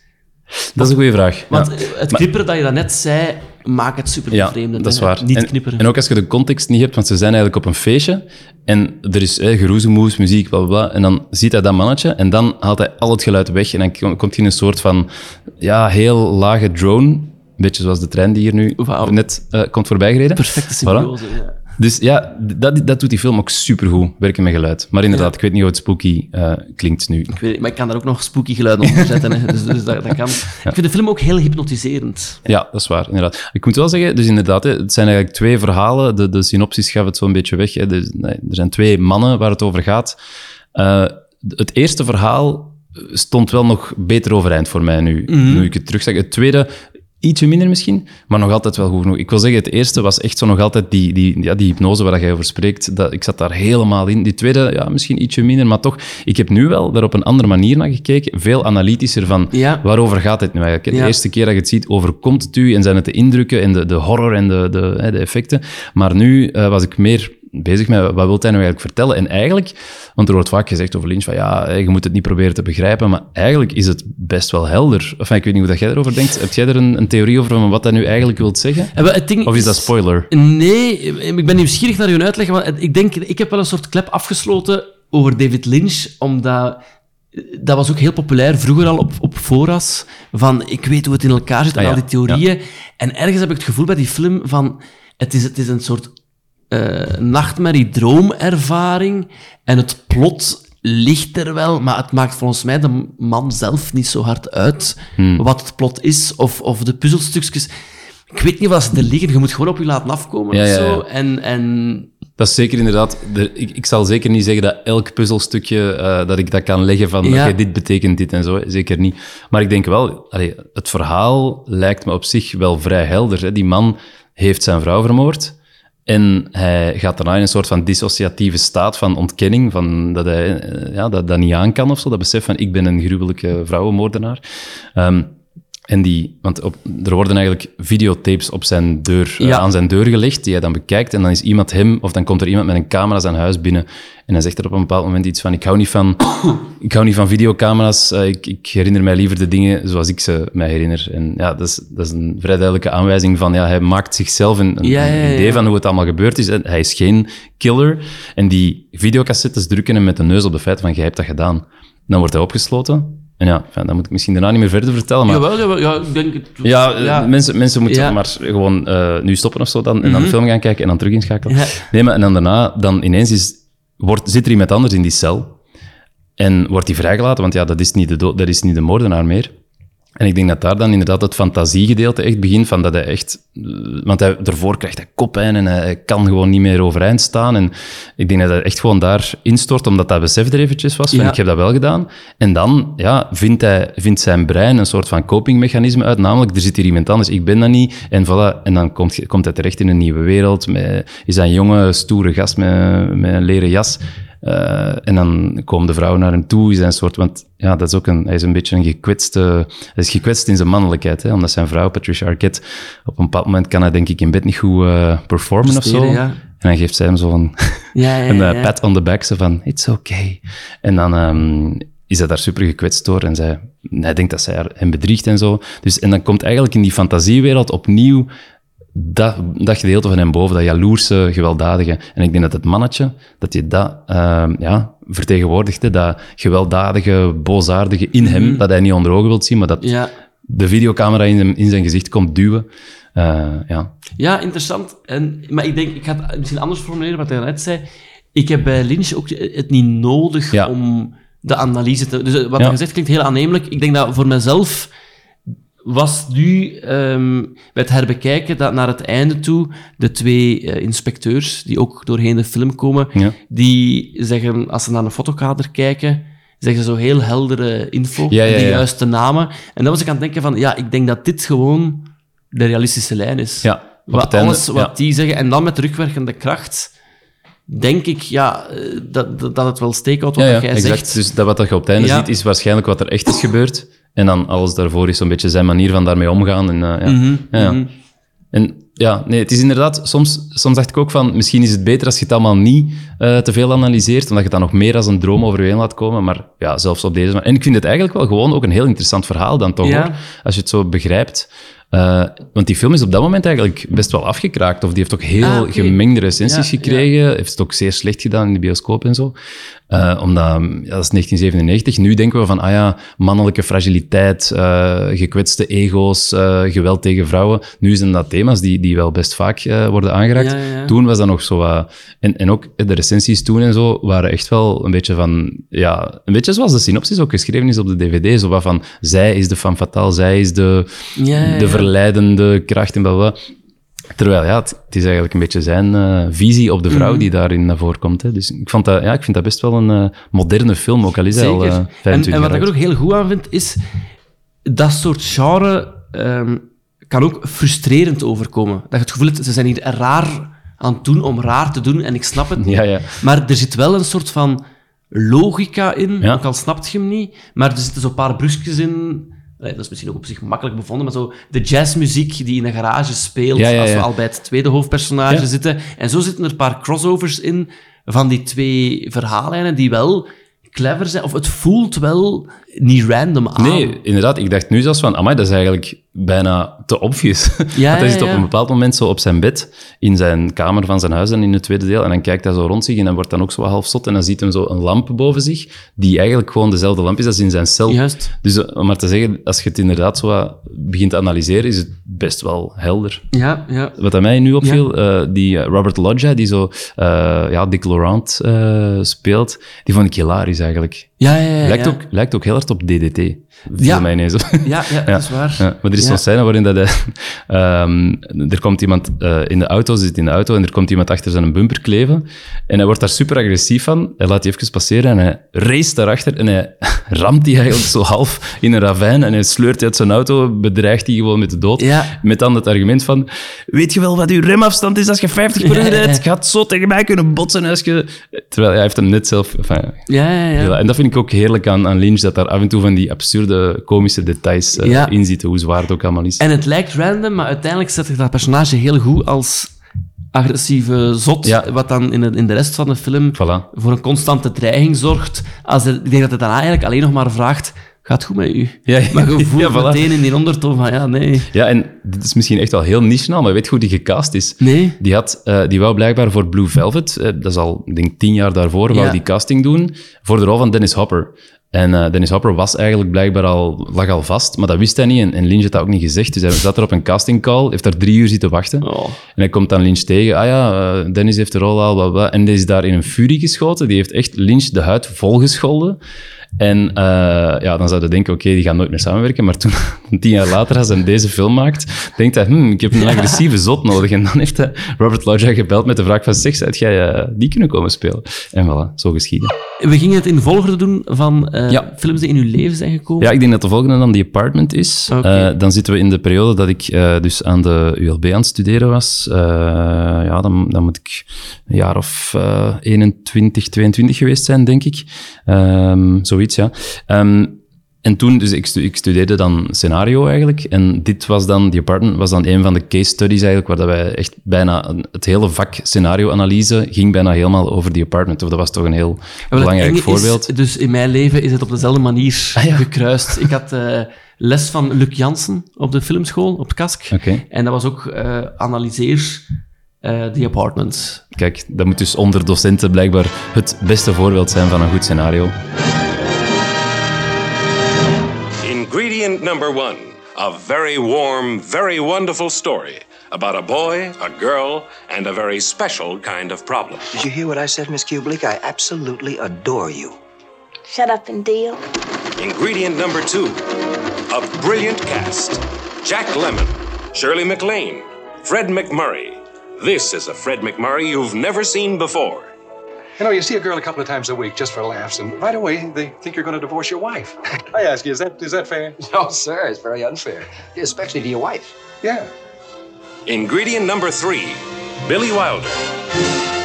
Dat is een goede vraag. Want Ja. eh, het Maar- knipperen dat je daarnet zei, maakt het super Ja, bevreemdend. dat is waar. Niet en, knipperen. En ook als je de context niet hebt, want ze zijn eigenlijk op een feestje en er is eh, geroezemoes, muziek, bla, bla, bla, en dan ziet hij dat mannetje en dan haalt hij al het geluid weg en dan kom- komt hij in een soort van ja, heel lage drone, beetje zoals de trein die hier nu net eh, komt voorbijgereden. Perfecte Voilà. symbiose. ja. Dus ja, dat, dat doet die film ook supergoed, werken met geluid. Maar inderdaad, ik weet niet hoe het spooky eh, klinkt nu. Ik weet, maar ik kan daar ook nog spooky geluiden onder zetten. Hè. [LAUGHS] Dus, dus dat, dat kan. Ik vind de film ook heel hypnotiserend. Ja, dat is waar, inderdaad. Ik moet wel zeggen, dus inderdaad, hè, het zijn eigenlijk twee verhalen. De, de synopsis gaf het zo'n beetje weg. Hè. Dus, nee, er zijn twee mannen waar het over gaat. Eh, het eerste verhaal stond wel nog beter overeind voor mij nu, nu ik het terugzag. Het tweede, ietsje minder misschien, maar nog altijd wel goed genoeg. Ik wil zeggen, het eerste was echt zo nog altijd die, die, ja, die hypnose waar jij over spreekt. Dat, ik zat daar helemaal in. Die tweede, ja, misschien ietsje minder, maar toch, ik heb nu wel daar op een andere manier naar gekeken. Veel analytischer van, Ja. waarover gaat dit nu eigenlijk? De eerste keer dat je het ziet, overkomt het u en zijn het de indrukken en de, de horror en de, de, de effecten. Maar nu eh, was ik meer bezig met wat wil hij nu eigenlijk vertellen. En eigenlijk, want er wordt vaak gezegd over Lynch van ja, je moet het niet proberen te begrijpen, maar eigenlijk is het best wel helder. Enfin, ik weet niet hoe dat jij erover denkt. Heb jij er een, een theorie over van wat hij nu eigenlijk wil zeggen? Of is dat spoiler? Nee, ik ben nieuwsgierig naar uw uitleg. Want ik denk, ik heb wel een soort klep afgesloten over David Lynch, omdat dat was ook heel populair vroeger al op, op fora's, van ik weet hoe het in elkaar zit en Ah, ja, al die theorieën. En ergens heb ik het gevoel bij die film van, het is, het is een soort eh nachtmerrie-droomervaring en het plot ligt er wel, maar het maakt volgens mij de man zelf niet zo hard uit Hmm. wat het plot is of, of de puzzelstukjes. Ik weet niet wat ze er liggen, je moet gewoon op je laten afkomen Ja, of ja, zo. ja. En, en Dat is zeker inderdaad... de- ik, ik zal zeker niet zeggen dat elk puzzelstukje, eh, dat ik dat kan leggen van, oké, dit betekent dit en zo. Zeker niet. Maar ik denk wel, allee, het verhaal lijkt me op zich wel vrij helder. Hè. Die man heeft zijn vrouw vermoord. En hij gaat daarna in een soort van dissociatieve staat van ontkenning, van dat hij eh, ja, dat, dat niet aan kan of zo. Dat besef van, ik ben een gruwelijke vrouwenmoordenaar. Ehm, en die, want op, er worden eigenlijk videotapes op zijn deur, eh, aan zijn deur gelegd, die hij dan bekijkt. En dan is iemand hem, of dan komt er iemand met een camera zijn huis binnen. En hij zegt er op een bepaald moment iets van: Ik hou niet van, [COUGHS] ik hou niet van videocamera's. eh, ik, ik herinner mij liever de dingen zoals ik ze mij herinner. En ja, dat is, dat is een vrij duidelijke aanwijzing van: ja, hij maakt zichzelf een, een, Ja, ja, een ja, idee van hoe het allemaal gebeurd is. En hij is geen killer. En die videocassettes drukken hem met de neus op de feiten van: Jij hebt dat gedaan. Dan wordt hij opgesloten. En ja, dat moet ik misschien daarna niet meer verder vertellen. Maar jawel, jawel, ja, ik denk het. ja, eh, Mensen, mensen moeten Ja. Mhm. maar gewoon eh, nu stoppen of zo dan, en dan de film gaan kijken en dan terug inschakelen. Nee, maar en dan daarna, dan ineens is, wordt, zit er iemand anders in die cel en wordt hij vrijgelaten, want ja, dat is niet de, dat is niet de moordenaar meer. En ik denk dat daar dan inderdaad het fantasiegedeelte echt begint, van dat hij echt... eh, Want hij, daarvoor krijgt hij koppijn en hij, hij kan gewoon niet meer overeind staan. En ik denk dat hij echt gewoon daar instort, omdat dat besef er eventjes was, van Ja. ik heb dat wel gedaan. En dan ja, vindt, hij, vindt zijn brein een soort van copingmechanisme uit, namelijk er zit hier iemand anders, ik ben dat niet. En, voilà, en dan komt, komt hij terecht in een nieuwe wereld, met, is hij een jonge, stoere gast met, met een leren jas. Eh, en dan komen de vrouwen naar hem toe, een soort, want ja, dat is ook een, hij is een beetje een gekwetste, hij is gekwetst in zijn mannelijkheid, hè, omdat zijn vrouw, Patricia Arquette, op een bepaald moment kan hij denk ik in bed niet goed eh, performen of zo. Ja. En dan geeft zij hem zo [LAUGHS] een, Ja, ja, een eh, ja. pat on the back, zo van, it's okay. En dan ehm, is hij daar super gekwetst door en zij, hij denkt dat zij hem bedriegt en zo. Dus, en dan komt eigenlijk in die fantasiewereld opnieuw dat, dat gedeelte van hem boven, dat jaloerse, gewelddadige. En ik denk dat het mannetje, dat je dat ehm, ja, vertegenwoordigde, dat gewelddadige, boosaardige in hem, dat hij niet onder ogen wilt zien, maar dat Mhm. Ja. de videocamera in, hem, in zijn gezicht komt duwen. Eh, ja. Ja, interessant. En, maar ik denk, ik ga het misschien anders formuleren wat hij net zei. Ik heb bij Lynch ook het niet nodig Ja. om de analyse te... Dus wat Ja. hij gezegd klinkt heel aannemelijk. Ik denk dat voor mezelf was nu ehm, bij het herbekijken dat naar het einde toe de twee eh, inspecteurs, die ook doorheen de film komen, Ja. die zeggen, als ze naar een fotokader kijken, zeggen ze zo heel heldere info, Ja, ja, de juiste namen. En dan was ik aan het denken van, ja, ik denk dat dit gewoon de realistische lijn is. Ja, Wat, alles wat die zeggen, en dan met terugwerkende kracht, denk ik ja, eh, dat, dat, het wel steekhoudt wat Ja, ja, jij exact. zegt. Dus dat wat je op het einde Ja. ziet, is waarschijnlijk wat er echt is gebeurd. En dan alles daarvoor is zo'n beetje zijn manier van daarmee omgaan. En, eh, ja. Mhm, ja, ja. mhm. En ja, nee, het is inderdaad... Soms, soms dacht ik ook van, misschien is het beter als je het allemaal niet eh, te veel analyseert, omdat je dan nog meer als een droom over je heen laat komen. Maar ja, zelfs op deze manier... En ik vind het eigenlijk wel gewoon ook een heel interessant verhaal dan toch, Ja. hoor. Als je het zo begrijpt. Eh, want die film is op dat moment eigenlijk best wel afgekraakt. Of die heeft ook heel Ah, gemengde recensies Ja, gekregen. Heeft het ook zeer slecht gedaan in de bioscoop en zo. Eh, omdat, ja, dat is 1997. Nu denken we van, ah ja, mannelijke fragiliteit, eh, gekwetste ego's, eh, geweld tegen vrouwen. Nu zijn dat thema's die, die wel best vaak worden aangeraakt. Ja, ja, ja. Toen was dat nog zo en, en ook de recensies toen en zo waren echt wel een beetje van... Ja, een beetje zoals de synopsis ook geschreven is op de dvd. Zo wat van, zij is de femme fatale, zij is de, de verleidende kracht en bla bla. Terwijl, ja, het, het is eigenlijk een beetje zijn eh, visie op de vrouw Mhm. die daarin naar voren komt. Hè. Dus ik, vond dat, ja, ik vind dat best wel een eh, moderne film, ook al is hij al eh, Zeker. 25 en, en wat ik er ook heel goed aan vind, is dat soort genre ehm, kan ook frustrerend overkomen. Dat je het gevoel hebt, ze zijn hier raar aan het doen om raar te doen en ik snap het [LAUGHS] niet. Ja, ja. Maar er zit wel een soort van logica in, Ja. ook al snapt je hem niet. Maar er zitten zo'n paar brusjes in. Dat is misschien ook op zich makkelijk bevonden, maar zo de jazzmuziek die in een garage speelt, Ja, ja, als we al bij het tweede hoofdpersonage zitten. En zo zitten er een paar crossovers in van die twee verhaallijnen die wel clever zijn. Of het voelt wel niet random aan. Nee, inderdaad. Ik dacht nu zelfs van, amai, dat is eigenlijk bijna te obvious. [LAUGHS] Ja, Want hij zit op een bepaald moment zo op zijn bed, in zijn kamer van zijn huis en in het tweede deel, en dan kijkt hij zo rond zich en dan wordt dan ook zo half zot en dan ziet hem zo een lamp boven zich, die eigenlijk gewoon dezelfde lamp is als in zijn cel. Juist. Dus eh, om maar te zeggen, als je het inderdaad zo begint te analyseren, is het best wel helder. Ja, ja. Wat aan mij nu opviel, eh, die eh, Robert Loggia, die zo ja, Dick Laurent speelt, die vond ik hilarisch eigenlijk. Ja, ja, ja. lijkt, ja. Ook, lijkt ook heel hard op DDT. Ja. mij ineens op. Ja, [LAUGHS] ja, dat is waar. Ja, maar er is zo'n scène waarin dat hij, ehm, er komt iemand eh, in de auto, ze zit in de auto en er komt iemand achter zijn bumper kleven en hij wordt daar super agressief van. Hij laat die even passeren en hij race daarachter en hij [LAUGHS] ramt die eigenlijk zo half in een ravijn en hij sleurt die uit zijn auto, bedreigt die gewoon met de dood. Met dan het argument van, weet je wel wat uw remafstand is als je 50 per uur rijdt? Je had zo tegen mij kunnen botsen als je... Terwijl hij heeft hem net zelf... enfin, ja, ja. ja, en dat vind ik ook heerlijk aan, aan Lynch, dat daar af en toe van die absurde, komische details eh, Ja. in zitten, hoe zwaar het ook allemaal is. En het lijkt random, maar uiteindelijk zet je dat personage heel goed als agressieve zot, Ja. wat dan in de, in de rest van de film Voilà. voor een constante dreiging zorgt. Als er, ik denk dat het dan eigenlijk alleen nog maar vraagt, gaat het goed met u? Ja. Maar je [LAUGHS] voelt Ja, voilà. meteen in die ondertoon van, ja, nee. Ja, en dit is misschien echt wel heel niche maar weet hoe die gecast is? Nee. Die, had, eh, die wou blijkbaar voor Blue Velvet, eh, dat is al, ik denk, tien jaar daarvoor, wou Ja. die casting doen voor de rol van Dennis Hopper. En eh, Dennis Hopper was eigenlijk blijkbaar al, lag al vast, maar dat wist hij niet en, en Lynch had dat ook niet gezegd. Dus hij zat er op een castingcall, heeft daar drie uur zitten wachten. Oh. En hij komt dan Lynch tegen. Ah ja, eh, Dennis heeft de rol al, bla bla. En die is daar in een furie geschoten. Die heeft echt Lynch de huid volgescholden. En eh, ja, dan zou je denken, oké, die gaan nooit meer samenwerken. Maar toen, [LAUGHS] tien jaar later, als hij deze film maakt, denkt hij, hm, ik heb een agressieve zot nodig. En dan heeft hij Robert Loggia gebeld met de vraag van, zeg, zou jij eh, die kunnen komen spelen? En voilà, zo geschieden. We gingen het in volgorde doen van eh, Ja. films die in uw leven zijn gekomen. Ja, ik denk dat de volgende dan The Apartment is. Dan zitten we in de periode dat ik dus aan de ULB aan het studeren was. Ja, dan, dan moet ik een jaar of eh 21, 22 geweest zijn, denk ik. Ehm, zoiets, ja. Ehm, en toen, dus ik, stu- ik studeerde dan scenario eigenlijk. En dit was dan, The Apartment was dan een van de case studies eigenlijk, waar dat wij echt bijna, het hele vak scenario-analyse ging bijna helemaal over The Apartment. Of dat was toch een heel belangrijk is, voorbeeld. dus in mijn leven is het op dezelfde manier [LAUGHS] Ah, ja. gekruist. Ik had eh, les van Luc Jansen op de filmschool, op het KASK. En dat was ook eh, analyseer Eh, the Apartment. Kijk, dat moet dus onder docenten blijkbaar het beste voorbeeld zijn van een goed scenario. Ingredient number one a very warm, very wonderful story about a boy, a girl, and a very special kind of problem. Did you hear what I said, Miss Kubelik? I absolutely adore you. Shut up and deal. Ingredient number two a brilliant cast Jack Lemon, Shirley MacLaine, Fred McMurray. This is a Fred McMurray you've never seen before. You know, you see a girl a couple of times a week just for laughs, and right away they think you're going to divorce your wife. [LAUGHS] I ask you, is that is that fair? [LAUGHS] No, sir, it's very unfair, especially to your wife. Yeah. Ingredient number three Billy Wilder.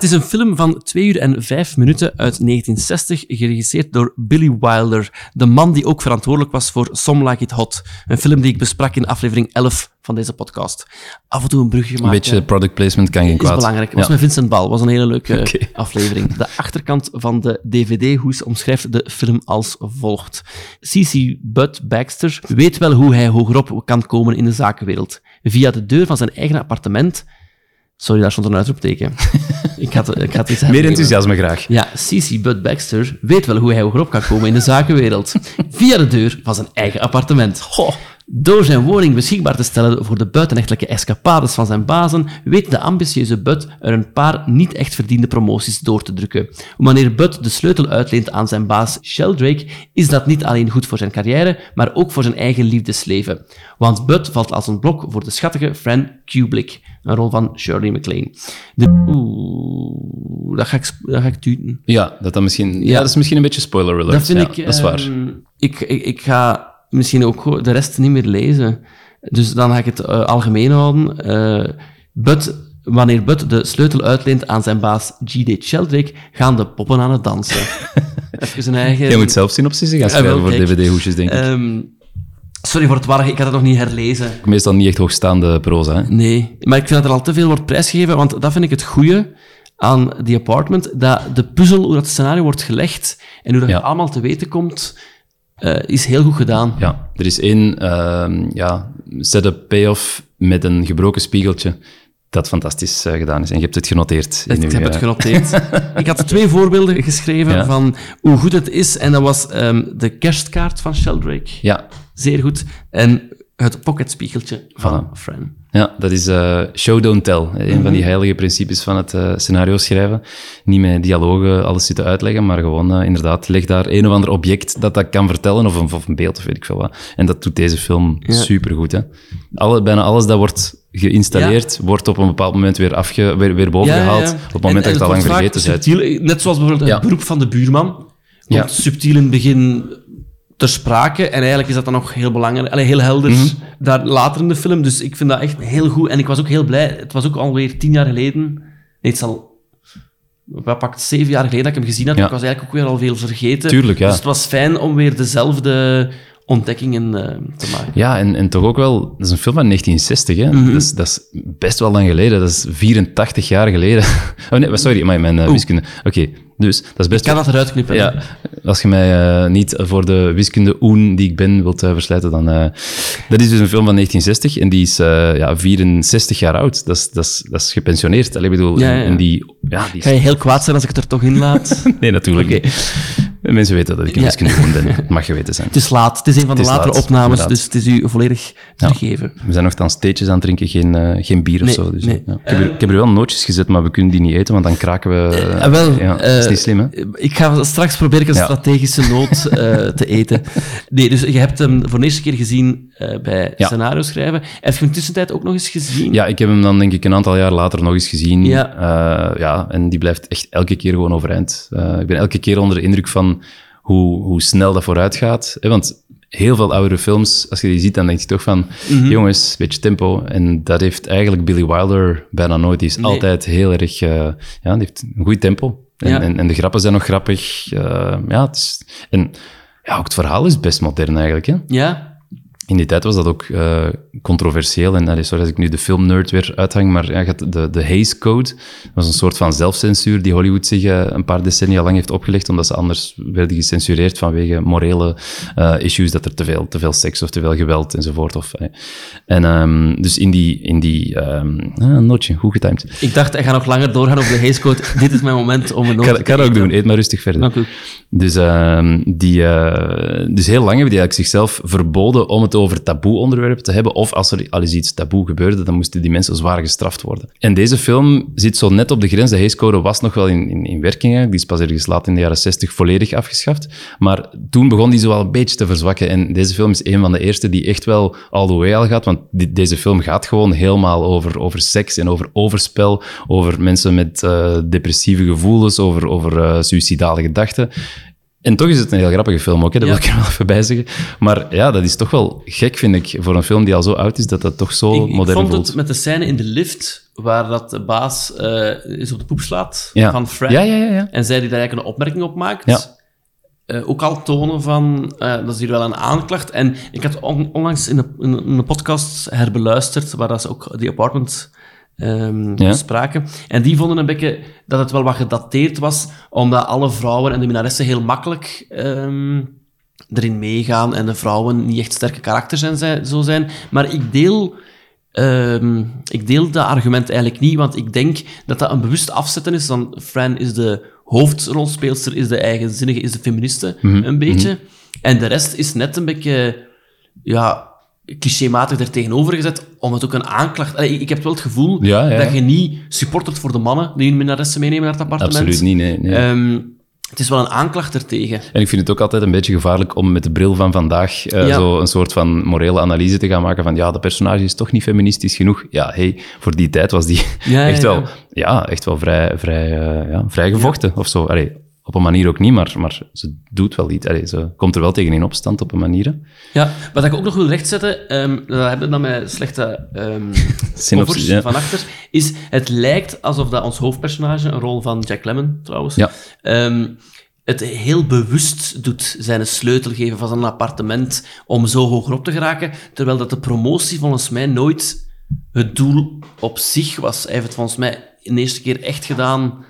Het is een film van 2 uur en 5 minuten uit 1960, geregisseerd door Billy Wilder, de man die ook verantwoordelijk was voor Some Like It Hot, een film die ik besprak in aflevering 11 van deze podcast. Af en toe een brugje maken. Een beetje product placement kan geen is kwaad. belangrijk. Het was Ja. met Vincent Bal. was een hele leuke [LAUGHS] aflevering. De achterkant van de DVD-hoes omschrijft de film als volgt. C.C. Bud Baxter weet wel hoe hij hogerop kan komen in de zakenwereld. Via de deur van zijn eigen appartement... Sorry, daar stond een uitroepteken. [LAUGHS] ik had, ik had iets Meer enthousiasme graag. Ja, C.C. Bud Baxter weet wel hoe hij hogerop kan komen in de zakenwereld. [LAUGHS] Via de deur van zijn eigen appartement. Goh. Door zijn woning beschikbaar te stellen voor de buitenechtelijke escapades van zijn bazen, weet de ambitieuze Bud er een paar niet echt verdiende promoties door te drukken. Wanneer Bud de sleutel uitleent aan zijn baas Sheldrake, is dat niet alleen goed voor zijn carrière, maar ook voor zijn eigen liefdesleven. Want Bud valt als een blok voor de schattige Fran Kubelik, een rol van Shirley MacLaine. De... Oeh, dat ga ik, dat ga ik tuten. Ja, dat, dat, misschien, ja. Ja. dat is misschien een beetje spoiler alert. Dat vind ja, ik... Dat is waar. ehm, ik, ik, ik ga misschien ook de rest niet meer lezen. Dus dan ga ik het eh, algemeen houden. Eh, Bud, wanneer Bud de sleutel uitleent aan zijn baas G.D. Sheldrake, gaan de poppen aan het dansen. [LAUGHS] Even zijn eigen... Je moet zelf synopsissen gaan Ah, wel, schrijven voor kijk. dvd-hoesjes, denk ik. Ehm, sorry voor het warrig, ik had het nog niet herlezen. Meestal niet echt hoogstaande proza, hè? Nee, maar ik vind dat er al te veel wordt prijsgegeven, want dat vind ik het goede aan The Apartment, dat de puzzel, hoe dat scenario wordt gelegd en hoe dat Ja. allemaal te weten komt, eh, is heel goed gedaan. Ja, er is één ehm, ja, setup payoff met een gebroken spiegeltje dat fantastisch eh, gedaan is. En je hebt het genoteerd. in Ik uw, heb het eh, genoteerd. [LAUGHS] ik had twee voorbeelden geschreven Ja. van hoe goed het is. En dat was ehm, de kerstkaart van Sheldrake. Ja, Zeer goed. En het pocketspiegeltje van Voilà. Fran. Ja, dat is eh, show, don't tell. Een Mhm. van die heilige principes van het eh, scenario schrijven. Niet met dialogen alles zitten uitleggen, maar gewoon eh, inderdaad, leg daar een of ander object dat dat kan vertellen, of een, of een beeld, of weet ik veel wat. En dat doet deze film Ja. supergoed. Hè. Alle, bijna alles dat wordt geïnstalleerd, wordt op een bepaald moment weer, afge, weer, weer boven gehaald, op het moment En- dat je het al lang vergeten bent. Net zoals bijvoorbeeld het Ja. beroep van de buurman. Komt Ja. subtiel in het begin ter sprake. En eigenlijk is dat dan nog heel belangrijk. Allee, heel helder Mhm. daar later in de film. Dus ik vind dat echt heel goed. En ik was ook heel blij. Het was ook alweer tien jaar geleden. Nee, het is al... Wat pakt zeven jaar geleden dat ik hem gezien had. Ja. Ik was eigenlijk ook weer al veel vergeten. Tuurlijk, ja. Dus het was fijn om weer dezelfde ontdekkingen eh, te maken. Ja, en, en toch ook wel, dat is een film van 1960, hè? Mhm. dat, is, dat is best wel lang geleden. Dat is 84 jaar geleden. [LAUGHS] Oh nee, sorry, maar mijn eh, wiskunde. Oké, dus dat is best Ik kan dat eruit knippen. Ja, als je mij eh, niet voor de wiskunde oen die ik ben wilt uh, verslijten, dan... Uh, dat is dus een film van 1960 en die is ja, 64 jaar oud. Dat is, dat is, dat is gepensioneerd. Allee, ik bedoel, Ja, ja. En die, ja, die. Ga je heel kwaad zijn als ik het er toch in laat? [LAUGHS] nee, natuurlijk niet. Mensen weten dat ik een Ja. wiskunde oen ben. Het [LAUGHS] mag geweten zijn. Het is laat. Het is een van de latere laat, opnames, inderdaad. dus het is u volledig teruggeven. We zijn nogthans theetjes aan het drinken, geen, uh, geen bier Nee, of zo. Dus, nee. ja. ik, heb er, ik heb er wel nootjes gezet, maar we kunnen die niet eten, want dan kraken we... Ah, wel, ja, dat is eh, niet slim, hè? Ik ga straks proberen een Ja. strategische noot [LAUGHS] eh, te eten. Nee, dus je hebt hem voor de eerste keer gezien eh, bij Ja. scenario schrijven. Heb je hem in de tussentijd ook nog eens gezien? Ja, ik heb hem dan denk ik een aantal jaar later nog eens gezien. Ja. Eh, ja, en die blijft echt elke keer gewoon overeind. Eh, ik ben elke keer onder de indruk van hoe, hoe snel dat vooruit gaat. Hè, want heel veel oudere films, als je die ziet, dan denk je toch van... Mhm. Jongens, beetje tempo. En dat heeft eigenlijk Billy Wilder bijna nooit. Die is Nee. altijd heel erg... eh, ja, die heeft een goed tempo. En, Ja. en, en de grappen zijn nog grappig. Eh, ja, het is... En ja, ook het verhaal is best modern eigenlijk, hè. Ja? In die tijd was dat ook eh, controversieel. En allee, sorry als ik nu de filmnerd weer uithang, maar ja, de, de Hays Code dat was een soort van zelfcensuur die Hollywood zich eh, een paar decennia lang heeft opgelegd, omdat ze anders werden gecensureerd vanwege morele eh, issues, dat er te veel, te veel seks of te veel geweld enzovoort. Of. En ehm, dus in die... In die ah, een nootje, goed getimed. Ik dacht, hij gaat nog langer doorgaan over de Hayscode. [LAUGHS] Dit is mijn moment om een noot Kan, kan ook doen, eet maar rustig verder. Dank u. Dus, ehm, die, dus heel lang hebben die eigenlijk zichzelf verboden om het over taboe-onderwerpen te hebben. Of als er al eens iets taboe gebeurde, dan moesten die mensen zwaar gestraft worden. En deze film zit zo net op de grens. De Hays was nog wel in, in, in werking. Die is pas ergens laat in de jaren 60 volledig afgeschaft. Maar toen begon die zo wel een beetje te verzwakken. En deze film is een van de eerste die echt wel all the way al gaat. Want deze film gaat gewoon helemaal over, over seks en over overspel. Over mensen met eh, depressieve gevoelens, over, over eh, suïcidale gedachten. En toch is het een heel grappige film ook, hè? dat Ja. wil ik er wel even bij zeggen. Maar ja, dat is toch wel gek, vind ik, voor een film die al zo oud is, dat dat toch zo Ik, ik modern vond voelt. het met de scène in de lift, waar dat de baas eh is op de poep slaat Ja. van. Ja, ja. En zij die daar eigenlijk een opmerking op maakt. Eh, ook al tonen van, eh, dat is hier wel een aanklacht. En ik had on- onlangs in een, in een podcast herbeluisterd, waar dat ze ook die apartment ehm Ja. bespraken. En die vonden een beetje dat het wel wat gedateerd was, omdat alle vrouwen en de minaressen heel makkelijk ehm, erin meegaan en de vrouwen niet echt sterke karakters en zij- zo zijn. Maar ik deel... ehm, ik deel dat argument eigenlijk niet, want ik denk dat dat een bewust afzetten is. Dan Fran is de hoofdrolspeelster, is de eigenzinnige, is de feministe, Mhm, een beetje. En de rest is net een beetje, ja, clichématig er tegenover gezet, om het ook een aanklacht... Allee, ik heb wel het gevoel Ja, ja. dat je niet supportert voor de mannen die hun minnaressen meenemen naar het appartement. Absoluut niet, nee. nee. Ehm, het is wel een aanklacht ertegen. En ik vind het ook altijd een beetje gevaarlijk om met de bril van vandaag Ja. zo een soort van morele analyse te gaan maken van ja, de personage is toch niet feministisch genoeg. Ja, hey, voor die tijd was die Ja, [LAUGHS] echt, ja, Wel, ja. echt wel vrij, vrij, eh, ja, vrij gevochten of zo. Allee, op een manier ook niet, maar, maar ze doet wel iets. Allee, ze komt er wel tegen in opstand op een manier. Ja, wat ik ook nog wil rechtzetten, ehm dat hebben dan mijn slechte ehm [LAUGHS] Synopsis, ja. van achter, is het lijkt alsof dat ons hoofdpersonage, een rol van Jack Lemmon trouwens, Ja. ehm, het heel bewust doet, zijn sleutel geven van zijn appartement om zo hoger op te geraken, terwijl dat de promotie volgens mij nooit het doel op zich was. Hij heeft het volgens mij de eerste keer echt gedaan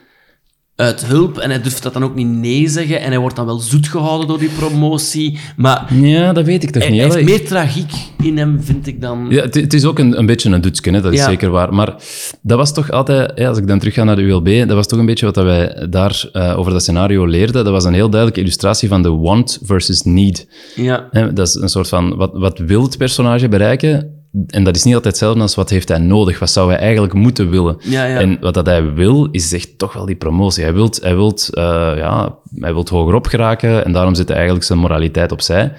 uit hulp en hij durft dat dan ook niet nee zeggen en hij wordt dan wel zoet gehouden door die promotie. Maar Ja, dat weet ik toch hij, niet. hij heeft meer tragiek in hem, vind ik dan. Ja, het, het is ook een, een beetje een doetsje, hè, dat is Ja. zeker waar. Maar dat was toch altijd, ja, als ik dan terug ga naar de ULB, dat was toch een beetje wat dat wij daar eh, over dat scenario leerden. Dat was een heel duidelijke illustratie van de want versus need. Ja. Dat is een soort van, wat, wat wil het personage bereiken? En dat is niet altijd hetzelfde als wat heeft hij nodig, wat zou hij eigenlijk moeten willen. Ja, ja. En wat dat hij wil, is echt toch wel die promotie. Hij wil hij wilt, eh, ja, hij wilt hogerop geraken en daarom zet hij eigenlijk zijn moraliteit opzij.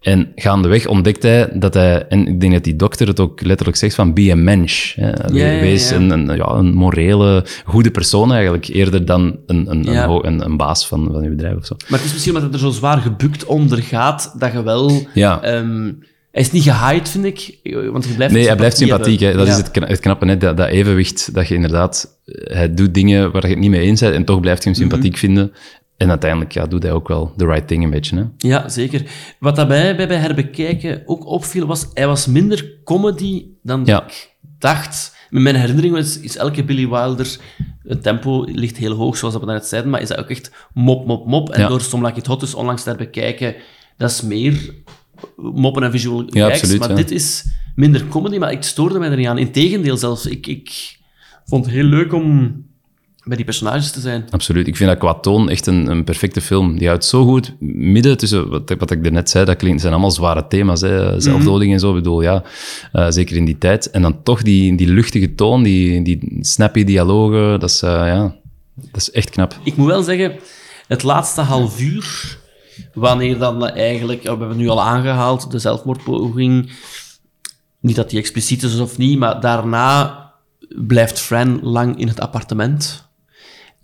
En gaandeweg ontdekt hij dat hij, en ik denk dat die dokter het ook letterlijk zegt van be a mensch. Hè. Ja, ja, Wees ja. Een, een, ja, een morele, goede persoon eigenlijk, eerder dan een, een, een, ho- een, een baas van, van je bedrijf of zo. Maar het is misschien omdat hij er zo zwaar gebukt onder gaat, dat je wel... Ja. ehm, hij is niet gehyped, vind ik. Want je blijft Nee, hij blijft sympathiek. Hè. Dat Ja. is het, het knappe, hè. Dat, dat evenwicht dat je inderdaad... eh, Hij doet dingen waar je het niet mee eens bent en toch blijft je hem sympathiek vinden. En uiteindelijk ja, doet hij ook wel the right thing een beetje. Hè. Ja, zeker. Wat daarbij bij, bij herbekijken ook opviel, was hij was minder comedy dan Ja. ik dacht. Met mijn herinnering is, is elke Billy Wilder... Het tempo ligt heel hoog, zoals we net zeiden, maar is dat ook echt mop, mop, mop. En Ja. door Some Like It Hot, dus onlangs te herbekijken, dat is meer moppen en visual Ja, gags. absoluut, maar ja. dit is minder comedy, maar ik stoorde mij er niet aan. Integendeel zelfs. Ik, ik vond het heel leuk om bij die personages te zijn. Absoluut. Ik vind dat qua toon echt een, een perfecte film. Die houdt zo goed midden tussen, wat, wat ik net zei, dat klinkt, zijn allemaal zware thema's. Hè. Zelfdoding en zo, ik bedoel, ja. eh, zeker in die tijd. En dan toch die, die luchtige toon, die, die snappy dialogen, dat is, eh, ja, dat is echt knap. Ik moet wel zeggen, het laatste half uur, wanneer dan eigenlijk, we hebben het nu al aangehaald, de zelfmoordpoging, niet dat die expliciet is of niet, maar daarna blijft Fran lang in het appartement.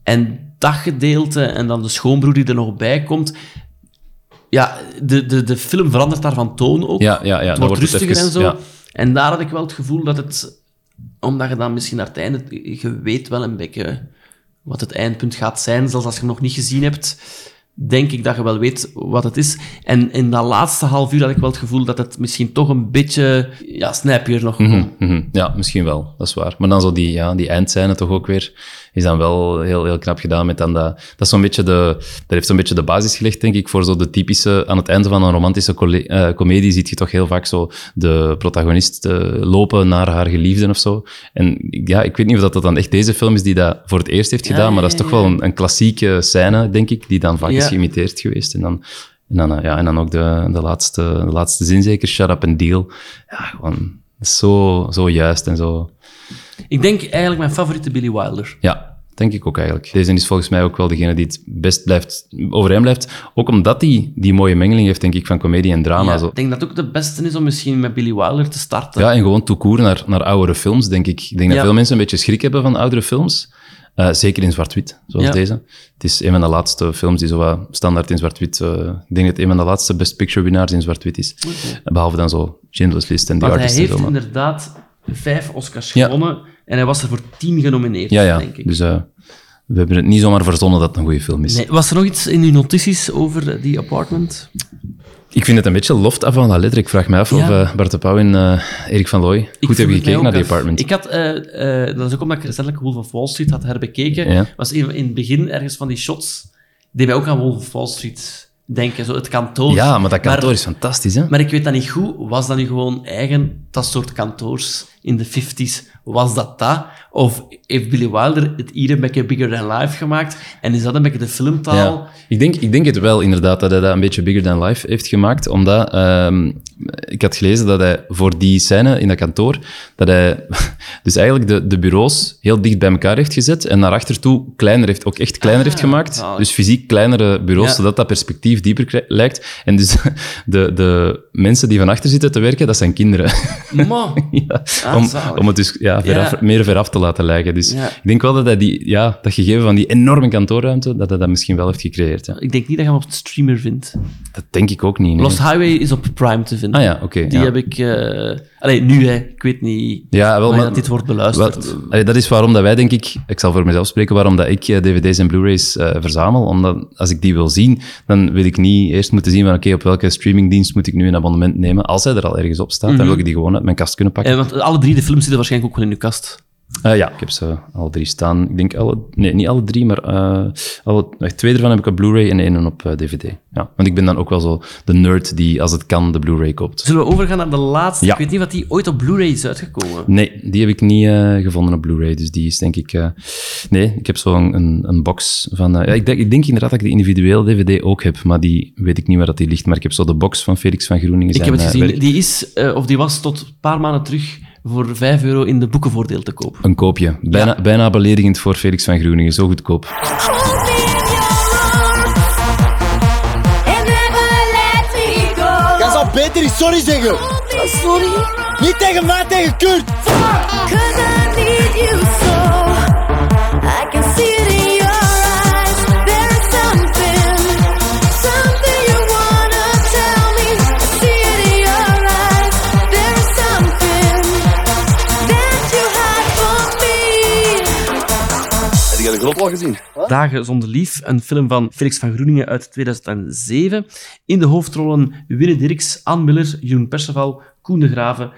En dat gedeelte en dan de schoonbroer die er nog bij komt, ja, de, de, de film verandert daar van toon ook. Ja, ja, ja. het wordt het rustiger even- en zo. ja. En daar had ik wel het gevoel dat het, omdat je dan misschien naar het einde, je weet wel een beetje wat het eindpunt gaat zijn, zelfs als je hem nog niet gezien hebt, denk ik dat je wel weet wat het is. En in dat laatste half uur had ik wel het gevoel dat het misschien toch een beetje, ja, snappier nog kon. Mhm, Ja, misschien wel, dat is waar. Maar dan zo die, ja, die eindscène toch ook weer, is dan wel heel, heel knap gedaan met dan dat... Dat is zo'n beetje de... Dat heeft zo'n beetje de basis gelegd, denk ik, voor zo de typische... Aan het einde van een romantische eh, komedie zie je toch heel vaak zo de protagonist eh, lopen naar haar geliefde of zo. En ja, ik weet niet of dat, dat dan echt deze film is die dat voor het eerst heeft Ja, gedaan, maar dat is toch wel een, een klassieke scène, denk ik, die dan vaak is geïmiteerd geweest. En dan... En dan, eh, ja, en dan ook de, de, laatste, de laatste zin zeker, shut up and deal. Ja, gewoon zo, zo juist en zo... Ik denk eigenlijk mijn favoriete Billy Wilder. Ja, denk ik ook eigenlijk. Deze is volgens mij ook wel degene die het best blijft, overeind blijft. Ook omdat hij die mooie mengeling heeft, denk ik, van comedie en drama. Ja, zo. ik denk dat het ook de beste is om misschien met Billy Wilder te starten. Ja, en gewoon toekoer naar, naar oudere films, denk ik. Ik denk dat veel mensen een beetje schrik hebben van oudere films. Eh, zeker in zwart-wit, zoals Ja. deze. Het is een van de laatste films die zo wat standaard in zwart-wit... eh, ik denk dat het een van de laatste Best Picture winnaars in zwart-wit is. Behalve dan zo Schindler's List en The hij Artist. en heeft zo, maar- inderdaad vijf Oscars gewonnen en hij was er voor tien genomineerd, Ja, ja. denk ik. Dus eh, we hebben het niet zomaar verzonnen dat het een goede film is. Nee, was er nog iets in uw notities over die apartment? Ik vind het een beetje loft af van la lettre. Ik vraag me af Ja. of eh, Bart de Pauw en eh, Erik van Looy goed hebben gekeken naar die apartment. Ik had, dat is ook omdat ik recentelijk Wolf of Wall Street had herbekeken, Ja. was in, in het begin ergens van die shots, deed mij ook aan Wolf of Wall Street denken, zo het kantoor. Ja, maar dat kantoor is fantastisch, hè? Maar ik weet dat niet goed. Was dat nu gewoon eigen, dat soort kantoors in de 50s? Was dat dat? Of heeft Billy Wilder het hier een beetje bigger than life gemaakt? En is dat een beetje de filmtaal? Ja. Ik, denk, ik denk het wel, inderdaad, dat hij dat een beetje bigger than life heeft gemaakt. Omdat ehm, ik had gelezen dat hij voor die scène in dat kantoor, dat hij [LAUGHS] dus eigenlijk de, de bureaus heel dicht bij elkaar heeft gezet en naar achter toe kleiner heeft, ook echt kleiner heeft gemaakt. zalig. Dus fysiek kleinere bureaus, Ja. zodat dat perspectief dieper lijkt. En dus [LAUGHS] de, de mensen die van achter zitten te werken, dat zijn kinderen. [LAUGHS] Ja, Ah, om, om het dus ja, veraf, Ja. meer veraf te laten lijken. Dus Ja. ik denk wel dat hij die, ja, dat gegeven van die enorme kantoorruimte, dat hij dat misschien wel heeft gecreëerd. Ja. Ik denk niet dat je hem op de streamer vindt. Dat denk ik ook niet. nee. Lost Highway is op Prime te vinden. Ah ja, oké. Die heb ik... eh Allee, nu, hè. Ik weet niet Ja, wel, maar, dat dit wordt beluisterd. allee, dat is waarom dat wij, denk ik, ik zal voor mezelf spreken, waarom dat ik eh, dvd's en blu-rays eh, verzamel. Omdat als ik die wil zien, dan wil ik niet eerst moeten zien van oké, op welke streamingdienst moet ik nu een abonnement nemen. Als hij er al ergens op staat, dan wil ik die gewoon uit mijn kast kunnen pakken. Eh, want alle drie de films zitten waarschijnlijk ook wel in uw kast. Eh, ja, ik heb ze al drie staan. Ik denk alle... Nee, niet alle drie, maar eh, alle, twee ervan heb ik op Blu-ray en één op eh, DVD. Ja, want ik ben dan ook wel zo de nerd die, als het kan, de Blu-ray koopt. Zullen we overgaan naar de laatste? Ja. Ik weet niet wat die ooit op Blu-ray is uitgekomen. Nee, die heb ik niet eh, gevonden op Blu-ray. Dus die is denk ik... eh, nee, ik heb zo een, een, box van... eh, ja, ik, denk, ik denk inderdaad dat ik de individuele DVD ook heb, maar die weet ik niet waar dat die ligt. Maar ik heb zo de box van Felix van Groeningen. Ik heb het eh, gezien. werk. Die is, eh, of die was tot een paar maanden terug voor 5 euro in de boekenvoordeel te koop. Een koopje. Bijna, bijna beledigend voor Felix van Groeningen. Zo goedkoop. Jij zou beter eens sorry zeggen. Sorry? Niet tegen mij, tegen Kurt. Heb je grot al gezien? Dagen zonder lief, een film van Felix van Groeningen uit 2007. In de hoofdrollen Winne Dirks, Ann Miller, Jeroen Perceval, Koen de Graven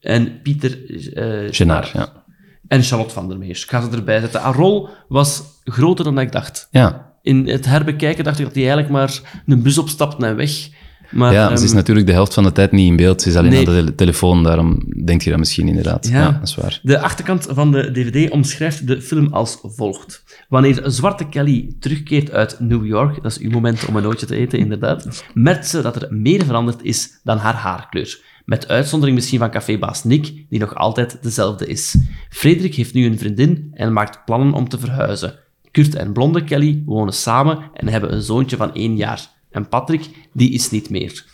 en Pieter eh Genaar, ja. En Charlotte van der Meers. Ik ga ze erbij zetten. Haar rol was groter dan dat ik dacht. Ja, In het herbekijken dacht ik dat hij eigenlijk maar een bus opstapt en weg. Maar, ja ze is ehm, natuurlijk de helft van de tijd niet in beeld. Ze is alleen Nee. aan de tele- telefoon, daarom denk je dat misschien inderdaad. Ja. Ja, dat is waar. De achterkant van de DVD omschrijft de film als volgt. Wanneer Zwarte Kelly terugkeert uit New York, dat is uw moment om een nootje te eten, inderdaad, merkt ze dat er meer veranderd is dan haar haarkleur. Met uitzondering misschien van cafébaas Nick, die nog altijd dezelfde is. Frederik heeft nu een vriendin en maakt plannen om te verhuizen. Kurt en blonde Kelly wonen samen en hebben een zoontje van één jaar. En Patrick, die is niet meer.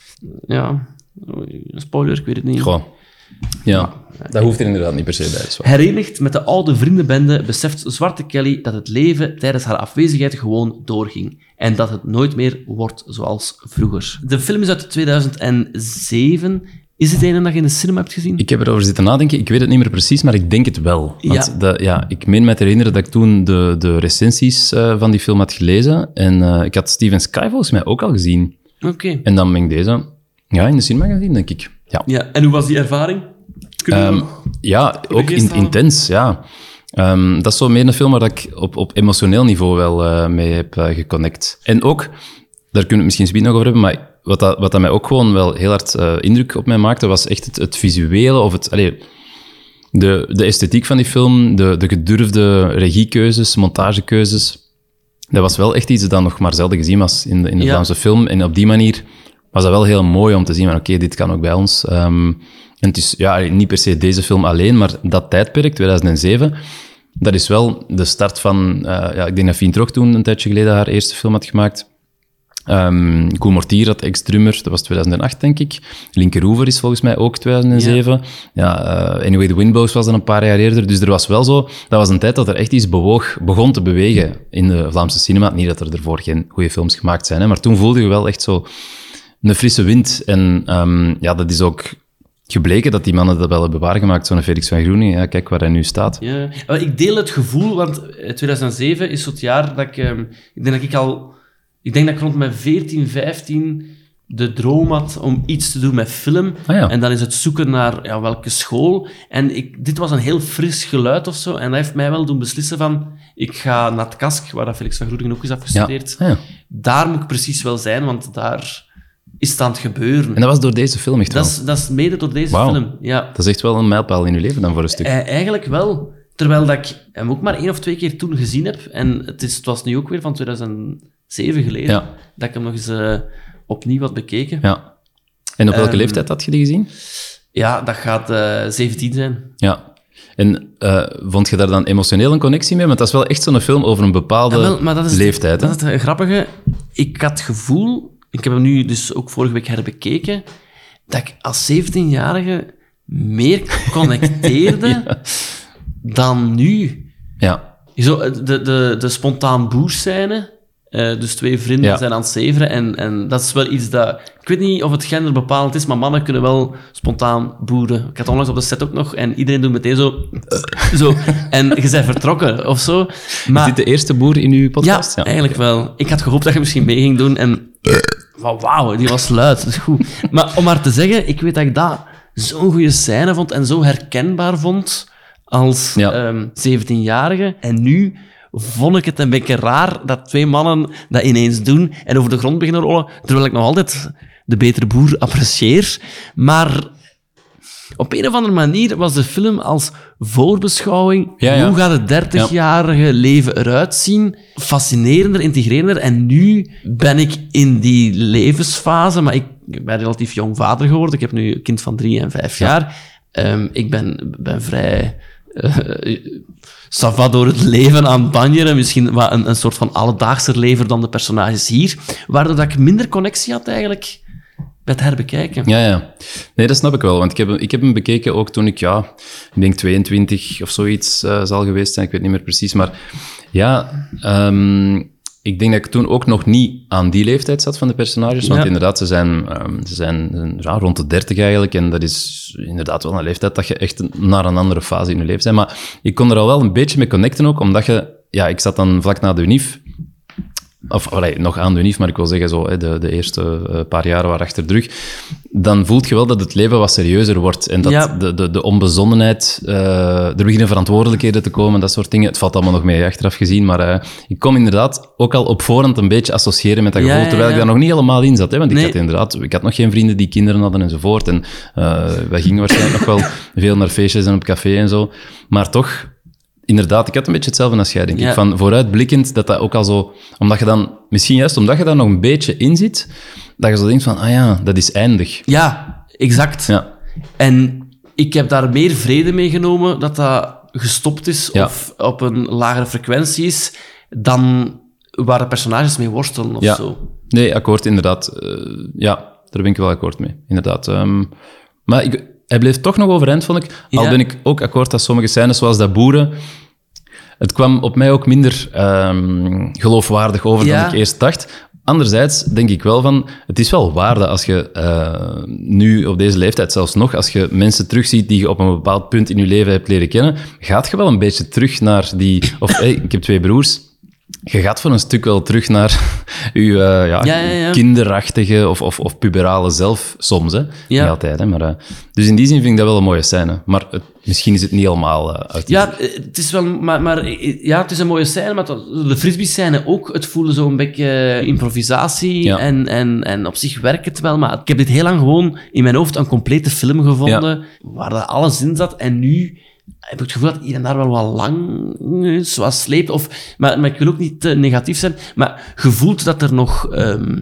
Ja, spoiler, ik weet het niet. Goh. Ja, dat hoeft er inderdaad niet per se bij. Herenigd met de oude vriendenbende beseft Zwarte Kelly dat het leven tijdens haar afwezigheid gewoon doorging en dat het nooit meer wordt zoals vroeger. De film is uit 2007. Is het een dat je in de cinema hebt gezien? Ik heb erover zitten nadenken. Ik weet het niet meer precies, maar ik denk het wel. Want Ja. De, ja, ik meen mij te herinneren dat ik toen de, de recensies eh, van die film had gelezen. En eh, ik had Steven Sky volgens mij ook al gezien. Oké. En dan ben ik deze ja, in de cinema gezien, denk ik. Ja, Ja, en hoe was die ervaring? Nog- ja ook in- intens, ja. Ehm, dat is zo meer een film waar ik op, op emotioneel niveau wel eh, mee heb geconnect. En ook, daar kunnen we het misschien zoiets nog over hebben, maar wat dat, wat dat mij ook gewoon wel heel hard eh, indruk op mij maakte, was echt het, het visuele of het... Allee, de, de esthetiek van die film, de, de gedurfde regiekeuzes, montagekeuzes, dat was wel echt iets dat nog maar zelden gezien was in de, in de Ja. Vlaamse film. En op die manier was dat wel heel mooi om te zien, van oké, dit kan ook bij ons. Ehm, en het is ja, niet per se deze film alleen, maar dat tijdperk, 2007, dat is wel de start van... eh, ja, ik denk dat Fien Trog toen een tijdje geleden haar eerste film had gemaakt. Ehm Koen Mortier had Ex-Drummer, dat was 2008, denk ik. Linkeroever is volgens mij ook 2007. Ja, eh, Anyway, The Windblows was dan een paar jaar eerder. Dus er was wel zo... Dat was een tijd dat er echt iets bewoog, begon te bewegen in de Vlaamse cinema. Niet dat er ervoor geen goede films gemaakt zijn, hè, maar toen voelde je wel echt zo een frisse wind. En ehm, ja, dat is ook gebleken dat die mannen dat wel hebben waargemaakt. Zo'n Felix van Groeningen, ja, kijk waar hij nu staat. Ja, ik deel het gevoel, want eh, 2007 is zo het jaar dat ik... ehm, ik denk dat ik al... Ik denk dat ik rond mijn 14, 15 de droom had om iets te doen met film. Ah, ja. En dan is het zoeken naar ja, welke school. En ik, dit was een heel fris geluid of zo. En dat heeft mij wel doen beslissen van... Ik ga naar het KASK, waar dat Felix van Groeningen ook is afgestudeerd. Ah. Daar moet ik precies wel zijn, want daar is het aan het gebeuren. En dat was door deze film echt dat, wel. is, dat is mede door deze film. Ja. Dat is echt wel een mijlpaal in je leven dan voor een stuk. Eh, eigenlijk wel. Terwijl dat ik hem ook maar één of twee keer toen gezien heb. En het, is, het was nu ook weer van 2007 geleden. Ja. Dat ik hem nog eens eh, opnieuw had bekeken. Ja. En op welke Ehm, leeftijd had je die gezien? Ja, dat gaat eh 17 zijn. Ja. En eh, vond je daar dan emotioneel een connectie mee? Want dat is wel echt zo'n film over een bepaalde Ja, wel, maar dat is het- leeftijd. hè? Dat is het grappige. Ik had het gevoel, ik heb hem nu dus ook vorige week herbekeken, dat ik als 17-jarige meer connecteerde [LAUGHS] dan nu. Ja. Zo, de, de, de spontaan boerscène. Eh dus twee vrienden Ja. zijn aan het zeveren. En, en dat is wel iets dat... Ik weet niet of het genderbepalend is, maar mannen kunnen wel spontaan boeren. Ik had onlangs op de set ook nog, en iedereen doet meteen zo... zo en je bent vertrokken, of zo. Maar, Is dit de eerste boer in uw podcast? ja, eigenlijk wel. Ik had gehoopt dat je misschien mee ging doen, en... Van, wauw, die was luid, dat is goed. Maar om maar te zeggen, ik weet dat ik dat zo'n goede scène vond, en zo herkenbaar vond als Ja. ehm, 17-jarige. En nu vond ik het een beetje raar dat twee mannen dat ineens doen en over de grond beginnen rollen, terwijl ik nog altijd de betere boer apprecieer. Maar op een of andere manier was de film als voorbeschouwing. Ja, ja. Hoe gaat het 30-jarige leven eruit zien? Fascinerender, integrerender. En nu ben ik in die levensfase, maar ik ben relatief jong vader geworden. Ik heb nu een kind van drie en vijf jaar. Ehm, ik ben, ben vrij... Sava door het leven aan het banjeren. Misschien wat een, een soort van alledaagser leven dan de personages hier. Waardoor dat ik minder connectie had eigenlijk bij het herbekijken. Ja, ja. Nee, dat snap ik wel. Want ik heb, ik heb hem bekeken ook toen ik, ja, ik denk 22 of zoiets eh, zal geweest zijn. Ik weet niet meer precies. Maar ja, ehm, ik denk dat ik toen ook nog niet aan die leeftijd zat van de personages. Want Ja. inderdaad, ze zijn, ehm, ze zijn ja, rond de 30 eigenlijk. En dat is inderdaad wel een leeftijd dat je echt naar een andere fase in je leven bent. Maar ik kon er al wel een beetje mee connecten ook, omdat je... Ja, ik zat dan vlak na de UNIF. Of allee, nog aan de UNIF, maar ik wil zeggen, zo, de, de eerste eh, paar jaren waren achter de rug. Dan voelt je wel dat het leven wat serieuzer wordt. En dat Ja. de, de, de onbezonnenheid, eh, er beginnen verantwoordelijkheden te komen, dat soort dingen. Het valt allemaal nog mee achteraf gezien, maar eh, ik kon inderdaad ook al op voorhand een beetje associëren met dat gevoel, ja, terwijl ik daar nog niet helemaal in zat. Hè, want ik had inderdaad, ik had nog geen vrienden die kinderen hadden enzovoort. En eh wij gingen waarschijnlijk [LAUGHS] nog wel veel naar feestjes en op café en zo. Maar toch, inderdaad, ik had een beetje hetzelfde als jij, denk Ja. ik. Van vooruitblikkend, dat dat ook al zo... Omdat je dan, misschien juist omdat je daar nog een beetje in zit, dat je zo denkt van, ah ja, dat is eindig. Ja, exact. Ja. En ik heb daar meer vrede mee genomen dat dat gestopt is Ja. of op een lagere frequentie is dan waar de personages mee worstelen of Ja. zo. Nee, akkoord, inderdaad. Eh, ja, daar ben ik wel akkoord mee, inderdaad. Ehm, maar ik, hij bleef toch nog overeind, vond ik. Al ben ik ook akkoord dat sommige scènes, zoals dat boeren... Het kwam op mij ook minder ehm, geloofwaardig over Ja. dan ik eerst dacht. Anderzijds denk ik wel van, het is wel waarde als je eh, nu op deze leeftijd zelfs nog, als je mensen terugziet die je op een bepaald punt in je leven hebt leren kennen, gaat je wel een beetje terug naar die... Of hey, ik heb twee broers. Je gaat voor een stuk wel terug naar [LAUGHS] je eh, ja, Ja, kinderachtige of, of, of puberale zelf soms. Hè? Niet altijd. Hè? Maar, eh, dus in die zin vind ik dat wel een mooie scène. Maar het- misschien is het niet helemaal eh, uit die- Ja, het is wel, maar, maar ja, het is een mooie scène, maar de frisbee-scène ook. Het voelde zo een beetje improvisatie en, en, en op zich werkt het wel. Maar ik heb dit heel lang gewoon in mijn hoofd een complete film gevonden waar dat alles in zat. En nu heb ik het gevoel dat hier en daar wel wat lang is, wat sleept. Of, maar, maar ik wil ook niet te negatief zijn, maar gevoeld dat er nog... ehm,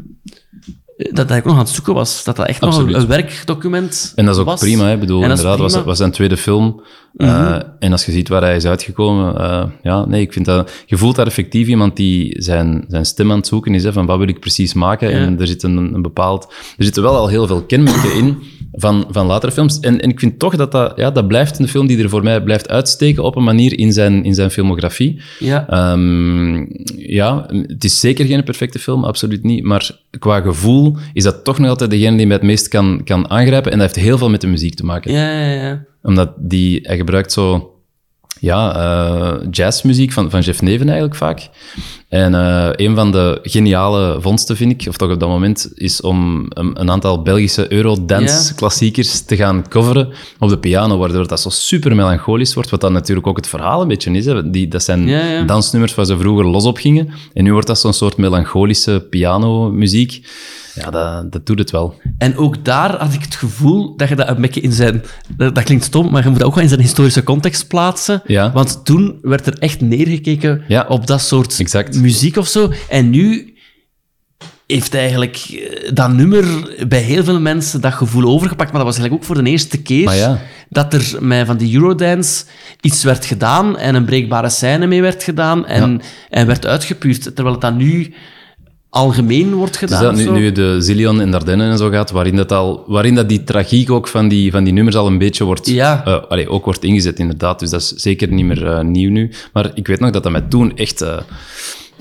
dat hij ook nog aan het zoeken was. Dat dat echt nog Absoluut. een, een werkdocument En dat is ook was. prima. Hè? Ik bedoel, dat inderdaad, was, was zijn tweede film. Eh, Mhm. En als je ziet waar hij is uitgekomen, eh, ja, nee, ik vind dat... Je voelt daar effectief iemand die zijn, zijn stem aan het zoeken is, hè, van wat wil ik precies maken? Ja. En er zit een, een bepaald... Er zitten wel al heel veel kenmerken in van, van latere films. En, en ik vind toch dat dat... Ja, dat blijft een film die er voor mij blijft uitsteken op een manier in zijn, in zijn filmografie. Ja. Ehm, ja, het is zeker geen perfecte film, absoluut niet. Maar qua gevoel is dat toch nog altijd degene die mij het meest kan, kan aangrijpen. En dat heeft heel veel met de muziek te maken. Ja, ja, ja. Omdat die, hij gebruikt zo ja, eh, jazzmuziek van, van Jeff Neven eigenlijk vaak. En eh, een van de geniale vondsten, vind ik, of toch op dat moment, is om een, een aantal Belgische Eurodance-klassiekers te gaan coveren op de piano, waardoor dat zo super melancholisch wordt, wat dan natuurlijk ook het verhaal een beetje is. Hè. Die, dat zijn dansnummers waar ze vroeger los op gingen. En nu wordt dat zo'n soort melancholische pianomuziek. Ja, dat, dat doet het wel. En ook daar had ik het gevoel dat je dat een beetje in zijn... Dat, dat klinkt stom, maar je moet dat ook wel in zijn historische context plaatsen. Ja. Want toen werd er echt neergekeken Ja, op dat soort exact. muziek of zo. En nu heeft eigenlijk eh, dat nummer bij heel veel mensen dat gevoel overgepakt. Maar dat was eigenlijk ook voor de eerste keer ja. dat er met van die Eurodance iets werd gedaan en een breekbare scène mee werd gedaan en, Ja. en werd uitgepuurd. Terwijl het dan nu algemeen wordt Dus gedaan. dat, of nu, zo. nu de Zillion en Dardenne en zo gaat, waarin dat, al, waarin dat die tragiek ook van die, van die nummers al een beetje wordt, Ja. eh, allee, ook wordt ingezet, inderdaad. Dus dat is zeker niet meer eh, nieuw nu. Maar ik weet nog dat dat mij toen echt... eh,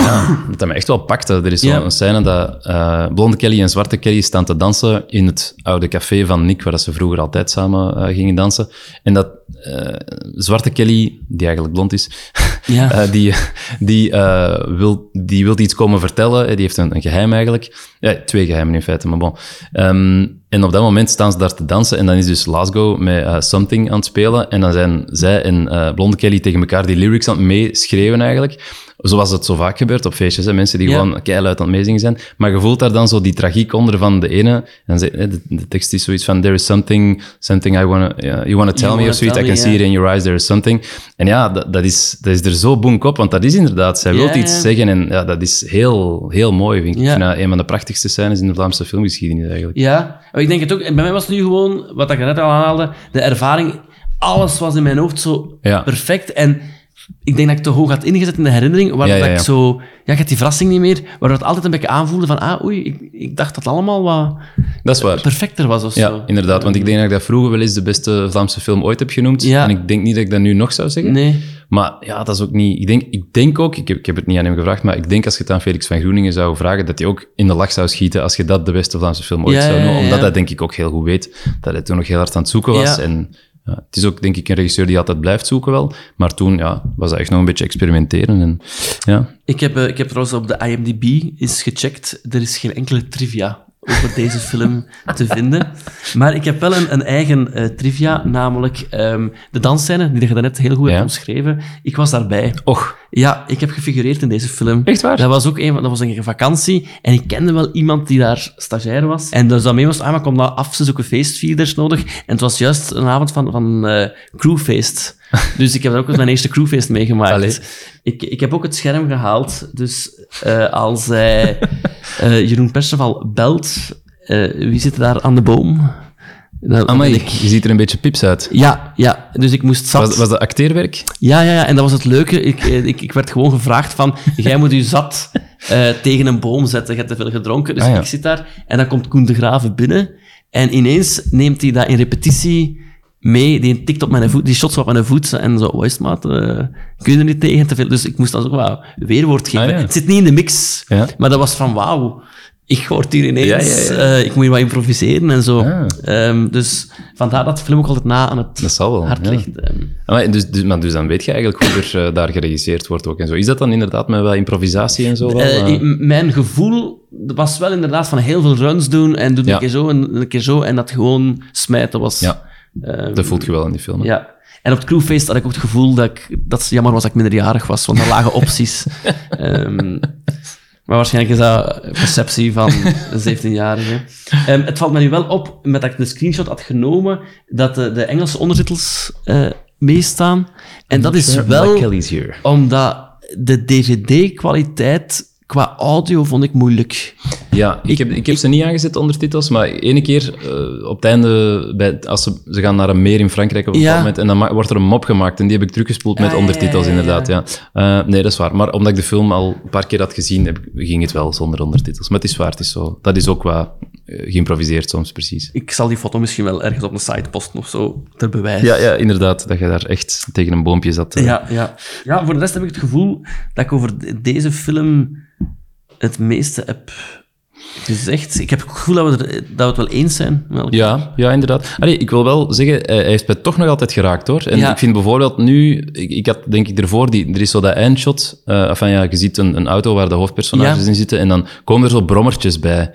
[CLEARS THROAT] dat dat me echt wel pakte. Er is zo'n Ja. scène dat eh, blonde Kelly en zwarte Kelly staan te dansen in het oude café van Nick, waar dat ze vroeger altijd samen eh, gingen dansen. En dat eh, zwarte Kelly, die eigenlijk blond is, [LAUGHS] Ja. die, die, wil, die wil iets komen vertellen. Die heeft een, een geheim eigenlijk. Ja, twee geheimen in feite, maar bon. Ehm, en op dat moment staan ze daar te dansen en dan is dus Lasgo met Something aan het spelen. En dan zijn zij en blonde Kelly tegen elkaar die lyrics aan het meeschreeuwen eigenlijk. Zoals het zo vaak gebeurt op feestjes. Hè? Mensen die Ja. gewoon keihard aan het meezingen zijn. Maar je voelt daar dan zo die tragiek onder van de ene. En ze, de, de tekst is zoiets van... There is something, something I wanna, yeah, you wanna tell me wanna of zoiets. I can me, see it in your eyes, there is something. En ja, dat, dat, is, dat is er zo boenk op. Want dat is inderdaad... Zij wil Ja, iets ja. zeggen en ja, dat is heel, heel mooi, vind ik. Vind dat een van de prachtigste scènes in de Vlaamse filmgeschiedenis eigenlijk. Ja, maar ik denk het ook. Bij mij was het nu gewoon, wat ik net al aanhaalde, de ervaring. Alles was in mijn hoofd zo perfect. En ik denk dat ik te hoog had ingezet in de herinnering, waardoor Ja, ja, dat ja. ik zo... Ja, ik had die verrassing niet meer, waardoor het altijd een beetje aanvoelde van, ah, oei, ik, ik dacht dat het allemaal wat Dat is waar. perfecter was of zo. Ja, inderdaad. Want ik denk dat ik dat vroeger wel eens de beste Vlaamse film ooit heb genoemd. En ik denk niet dat ik dat nu nog zou zeggen. Nee. Maar ja, dat is ook niet... Ik denk, ik denk ook, ik heb, ik heb het niet aan hem gevraagd, maar ik denk als je het aan Felix van Groeningen zou vragen, dat hij ook in de lach zou schieten als je dat de beste Vlaamse film ooit zou noemen. Omdat hij denk ik ook heel goed weet dat hij toen nog heel hard aan het zoeken was. En ja, het is ook denk ik een regisseur die altijd blijft zoeken wel. Maar toen ja, was dat echt nog een beetje experimenteren. En, ja. Ik heb, eh, ik heb trouwens op de IMDb eens gecheckt. Er is geen enkele trivia over deze film te vinden. Maar ik heb wel een, een eigen eh, trivia, namelijk ehm, de dansscène, die je daarnet heel goed Ja. hebt omschreven. Ik was daarbij. Och, Ja, ik heb gefigureerd in deze film. Echt waar? Dat was ook een, van- dat was een vakantie en ik kende wel iemand die daar stagiair was. En dus daarmee was, ah, maar ik kom daar af, ze zoeken feestvierders nodig. En het was juist een avond van, van eh, crewfeest. [LAUGHS] Dus ik heb daar ook eens mijn eerste crewfeest meegemaakt. Ik, ik heb ook het scherm gehaald, dus eh, als hij eh, Jeroen Perceval belt, eh, wie zit daar aan de boom? Amai, ik- je ziet er een beetje pips uit. Ja, ja, dus ik moest zat... Was, was dat acteerwerk? Ja, ja, ja, en dat was het leuke. Ik, eh, ik, ik werd gewoon gevraagd van, jij moet je zat tegen een boom zetten. Je hebt te veel gedronken. Dus Ah, ja. ik zit daar en dan komt Koen de Graven binnen. En ineens neemt hij dat in repetitie mee. Die tikt op mijn voet, die shot zo op mijn voet. En zo, wat is het, maat? Eh, kun je er niet tegen? Te veel. Dus ik moest dan zo wauw, weerwoord geven. Ah, ja. Het zit niet in de mix. Ja. Maar dat was van, wauw. Ik word hier ineens, Ja, eh, ik moet hier wat improviseren en zo. Ah. Ehm, dus vandaar dat de film ook altijd na aan het Dat zal wel, hart ligt. Ehm, Maar dus, dus, maar dus dan weet je eigenlijk hoe er eh, daar geregisseerd wordt ook en zo. Is dat dan inderdaad met wat improvisatie en zo? Wel? Mijn gevoel was wel inderdaad van heel veel runs doen en doen een keer zo en een keer zo en dat gewoon smijten was. ja, Ehm, dat voelt je wel in die film. hè? Ja. En op het crewfeest had ik ook het gevoel dat, ik, dat het jammer was dat ik minderjarig was, want er lagen [LAUGHS] opties. Ehm, maar waarschijnlijk is dat een perceptie van een 17-jarige. Ehm, het valt me nu wel op, met dat ik een screenshot had genomen, dat de, de Engelse ondertitels eh, meestaan. En dat is Sure, wel... Omdat de DVD-kwaliteit qua audio vond ik moeilijk. Ja, ik, heb, ik heb ze niet aangezet ondertitels, maar ene keer eh, op het einde, bij, als ze, ze gaan naar een meer in Frankrijk op een Ja. bepaald moment, en dan wordt er een mop gemaakt en die heb ik teruggespoeld met Ah, ondertitels, ja, ja, ja. inderdaad. Ja. Eh, nee, dat is waar. Maar omdat ik de film al een paar keer had gezien, heb, ging het wel zonder ondertitels. Maar het is waar, het is zo. Dat is ook wat eh, geïmproviseerd soms, precies. Ik zal die foto misschien wel ergens op een site posten of zo, ter bewijs. Ja, ja, inderdaad, dat je daar echt tegen een boompje zat. Ja, ja. ja, voor de rest heb ik het gevoel dat ik over de- deze film het meeste heb gezegd. Ik heb het gevoel dat we, er, dat we het wel eens zijn. Ja, ja, inderdaad. Allee, ik wil wel zeggen, eh, hij heeft mij toch nog altijd geraakt, hoor. En Ja. ik vind bijvoorbeeld nu... Ik, ik had denk ik ervoor, die, er is zo dat eindshot. eh van ja, je ziet een, een auto waar de hoofdpersonages Ja. in zitten en dan komen er zo brommertjes bij.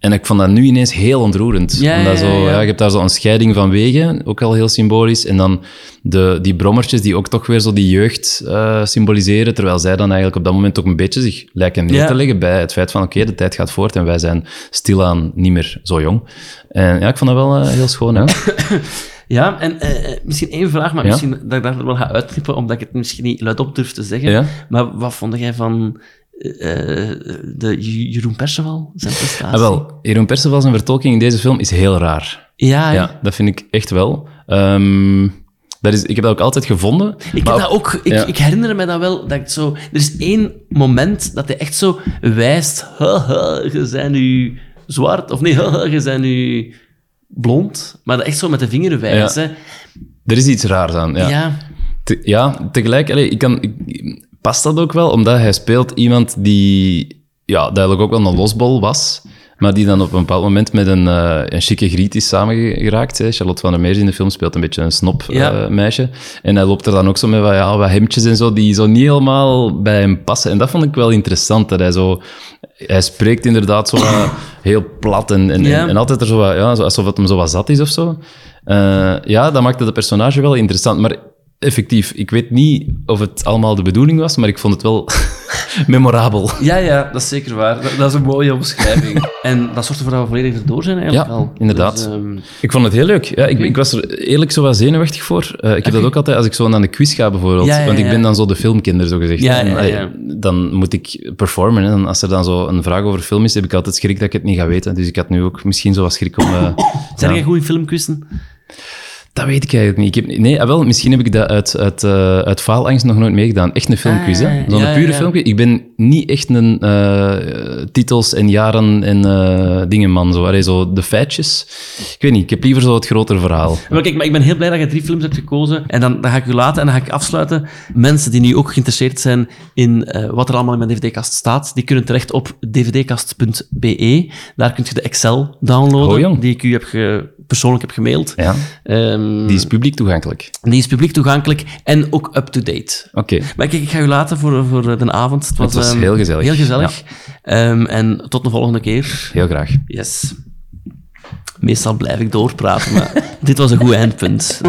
En ik vond dat nu ineens heel ontroerend. Ja, Omdat zo, ja, ja. je hebt daar zo een scheiding van wegen, ook al heel symbolisch. En dan de, die brommertjes die ook toch weer zo die jeugd eh, symboliseren, terwijl zij dan eigenlijk op dat moment ook een beetje zich lijken neer te leggen bij het feit van oké, de tijd gaat voort en wij zijn stilaan niet meer zo jong. En ja, ik vond dat wel eh, heel schoon, hè? [LAUGHS] Ja, en eh, misschien één vraag, maar misschien dat ik daar wel ga uitknippen, omdat ik het misschien niet luidop durf te zeggen. Maar wat vond jij van eh, de J- Jeroen Perceval, zijn prestatie? Ah, wel, Jeroen Perceval zijn vertolking in deze film is heel raar. Ja? Ja, dat vind ik echt wel. Ehm, dat is, ik heb dat ook altijd gevonden. Ik, heb dat ook, ik, ja. ik herinner me dat wel, dat ik zo... Er is één moment dat hij echt zo wijst, haha, je bent nu zwart, of nee, [LAUGHS] haha, je bent nu blond, maar dat echt zo met de vinger wijst, Ja. hè. Er is iets raars aan, ja. Ja. Te- ja, tegelijk, allee, ik kan, ik- past dat ook wel, omdat hij speelt iemand die ja, duidelijk ook wel een losbol was, maar die dan op een bepaald moment met een, eh een chique griet is samengeraakt. Hè. Charlotte van der Meers in de film speelt een beetje een snop Ja. eh, meisje. En hij loopt er dan ook zo met wat, ja, wat hemdjes en zo, die zo niet helemaal bij hem passen. En dat vond ik wel interessant, dat hij zo... Hij spreekt inderdaad zo [CLEARS THROAT] heel plat en, en, Ja. en, en altijd er zo wat, ja, alsof het hem zo wat zat is of zo. Eh, ja, dat maakte de personage wel interessant. Maar effectief, ik weet niet of het allemaal de bedoeling was, maar ik vond het wel [LAUGHS] memorabel. Ja, ja, dat is zeker waar. Dat, dat is een mooie omschrijving. [LAUGHS] en dat zorgt ervoor dat we volledig erdoor zijn eigenlijk Ja, al. inderdaad. Dus, ehm, Ik vond het heel leuk. Ja, ik, ik was er eerlijk zo wat zenuwachtig voor. Eh, ik heb dat ook altijd als ik zo naar de quiz ga, bijvoorbeeld. Ja, ja, Want ik ben dan zo de filmkinder, zo gezegd. Ja, En, ja. Dan moet ik performen. Hè. En als er dan zo een vraag over film is, heb ik altijd schrik dat ik het niet ga weten. Dus ik had nu ook misschien zo wat schrik om... eh, [COUGHS] zijn ja. jij goed in filmquizzen? Dat weet ik eigenlijk niet. Ik heb, nee, ah, wel, misschien heb ik dat uit, uit, eh, uit faalangst nog nooit meegedaan. Echt een filmquiz, Ah, hè? Zo'n ja, pure ja. filmquiz. Ik ben niet echt een eh, titels en jaren en eh dingen man. Zo, Allee, zo de feitjes. Ik weet niet, ik heb liever zo het grotere verhaal. Maar kijk, maar ik ben heel blij dat je drie films hebt gekozen. En dan, dan ga ik u laten en dan ga ik afsluiten. Mensen die nu ook geïnteresseerd zijn in wat er allemaal in mijn dvd-kast staat, die kunnen terecht op dvdkast.be. Daar kun je de Excel downloaden, Oh, die ik u heb persoonlijk heb gemaild. Ja, Ehm, die is publiek toegankelijk. die is publiek toegankelijk en ook up-to-date. Oké. Maar kijk, ik ga u laten voor, voor de avond. Het was, Het was ehm, heel gezellig. Heel gezellig. Ehm, en tot de volgende keer. Heel graag. Yes. Meestal blijf ik doorpraten, maar [LAUGHS] dit was een goed eindpunt.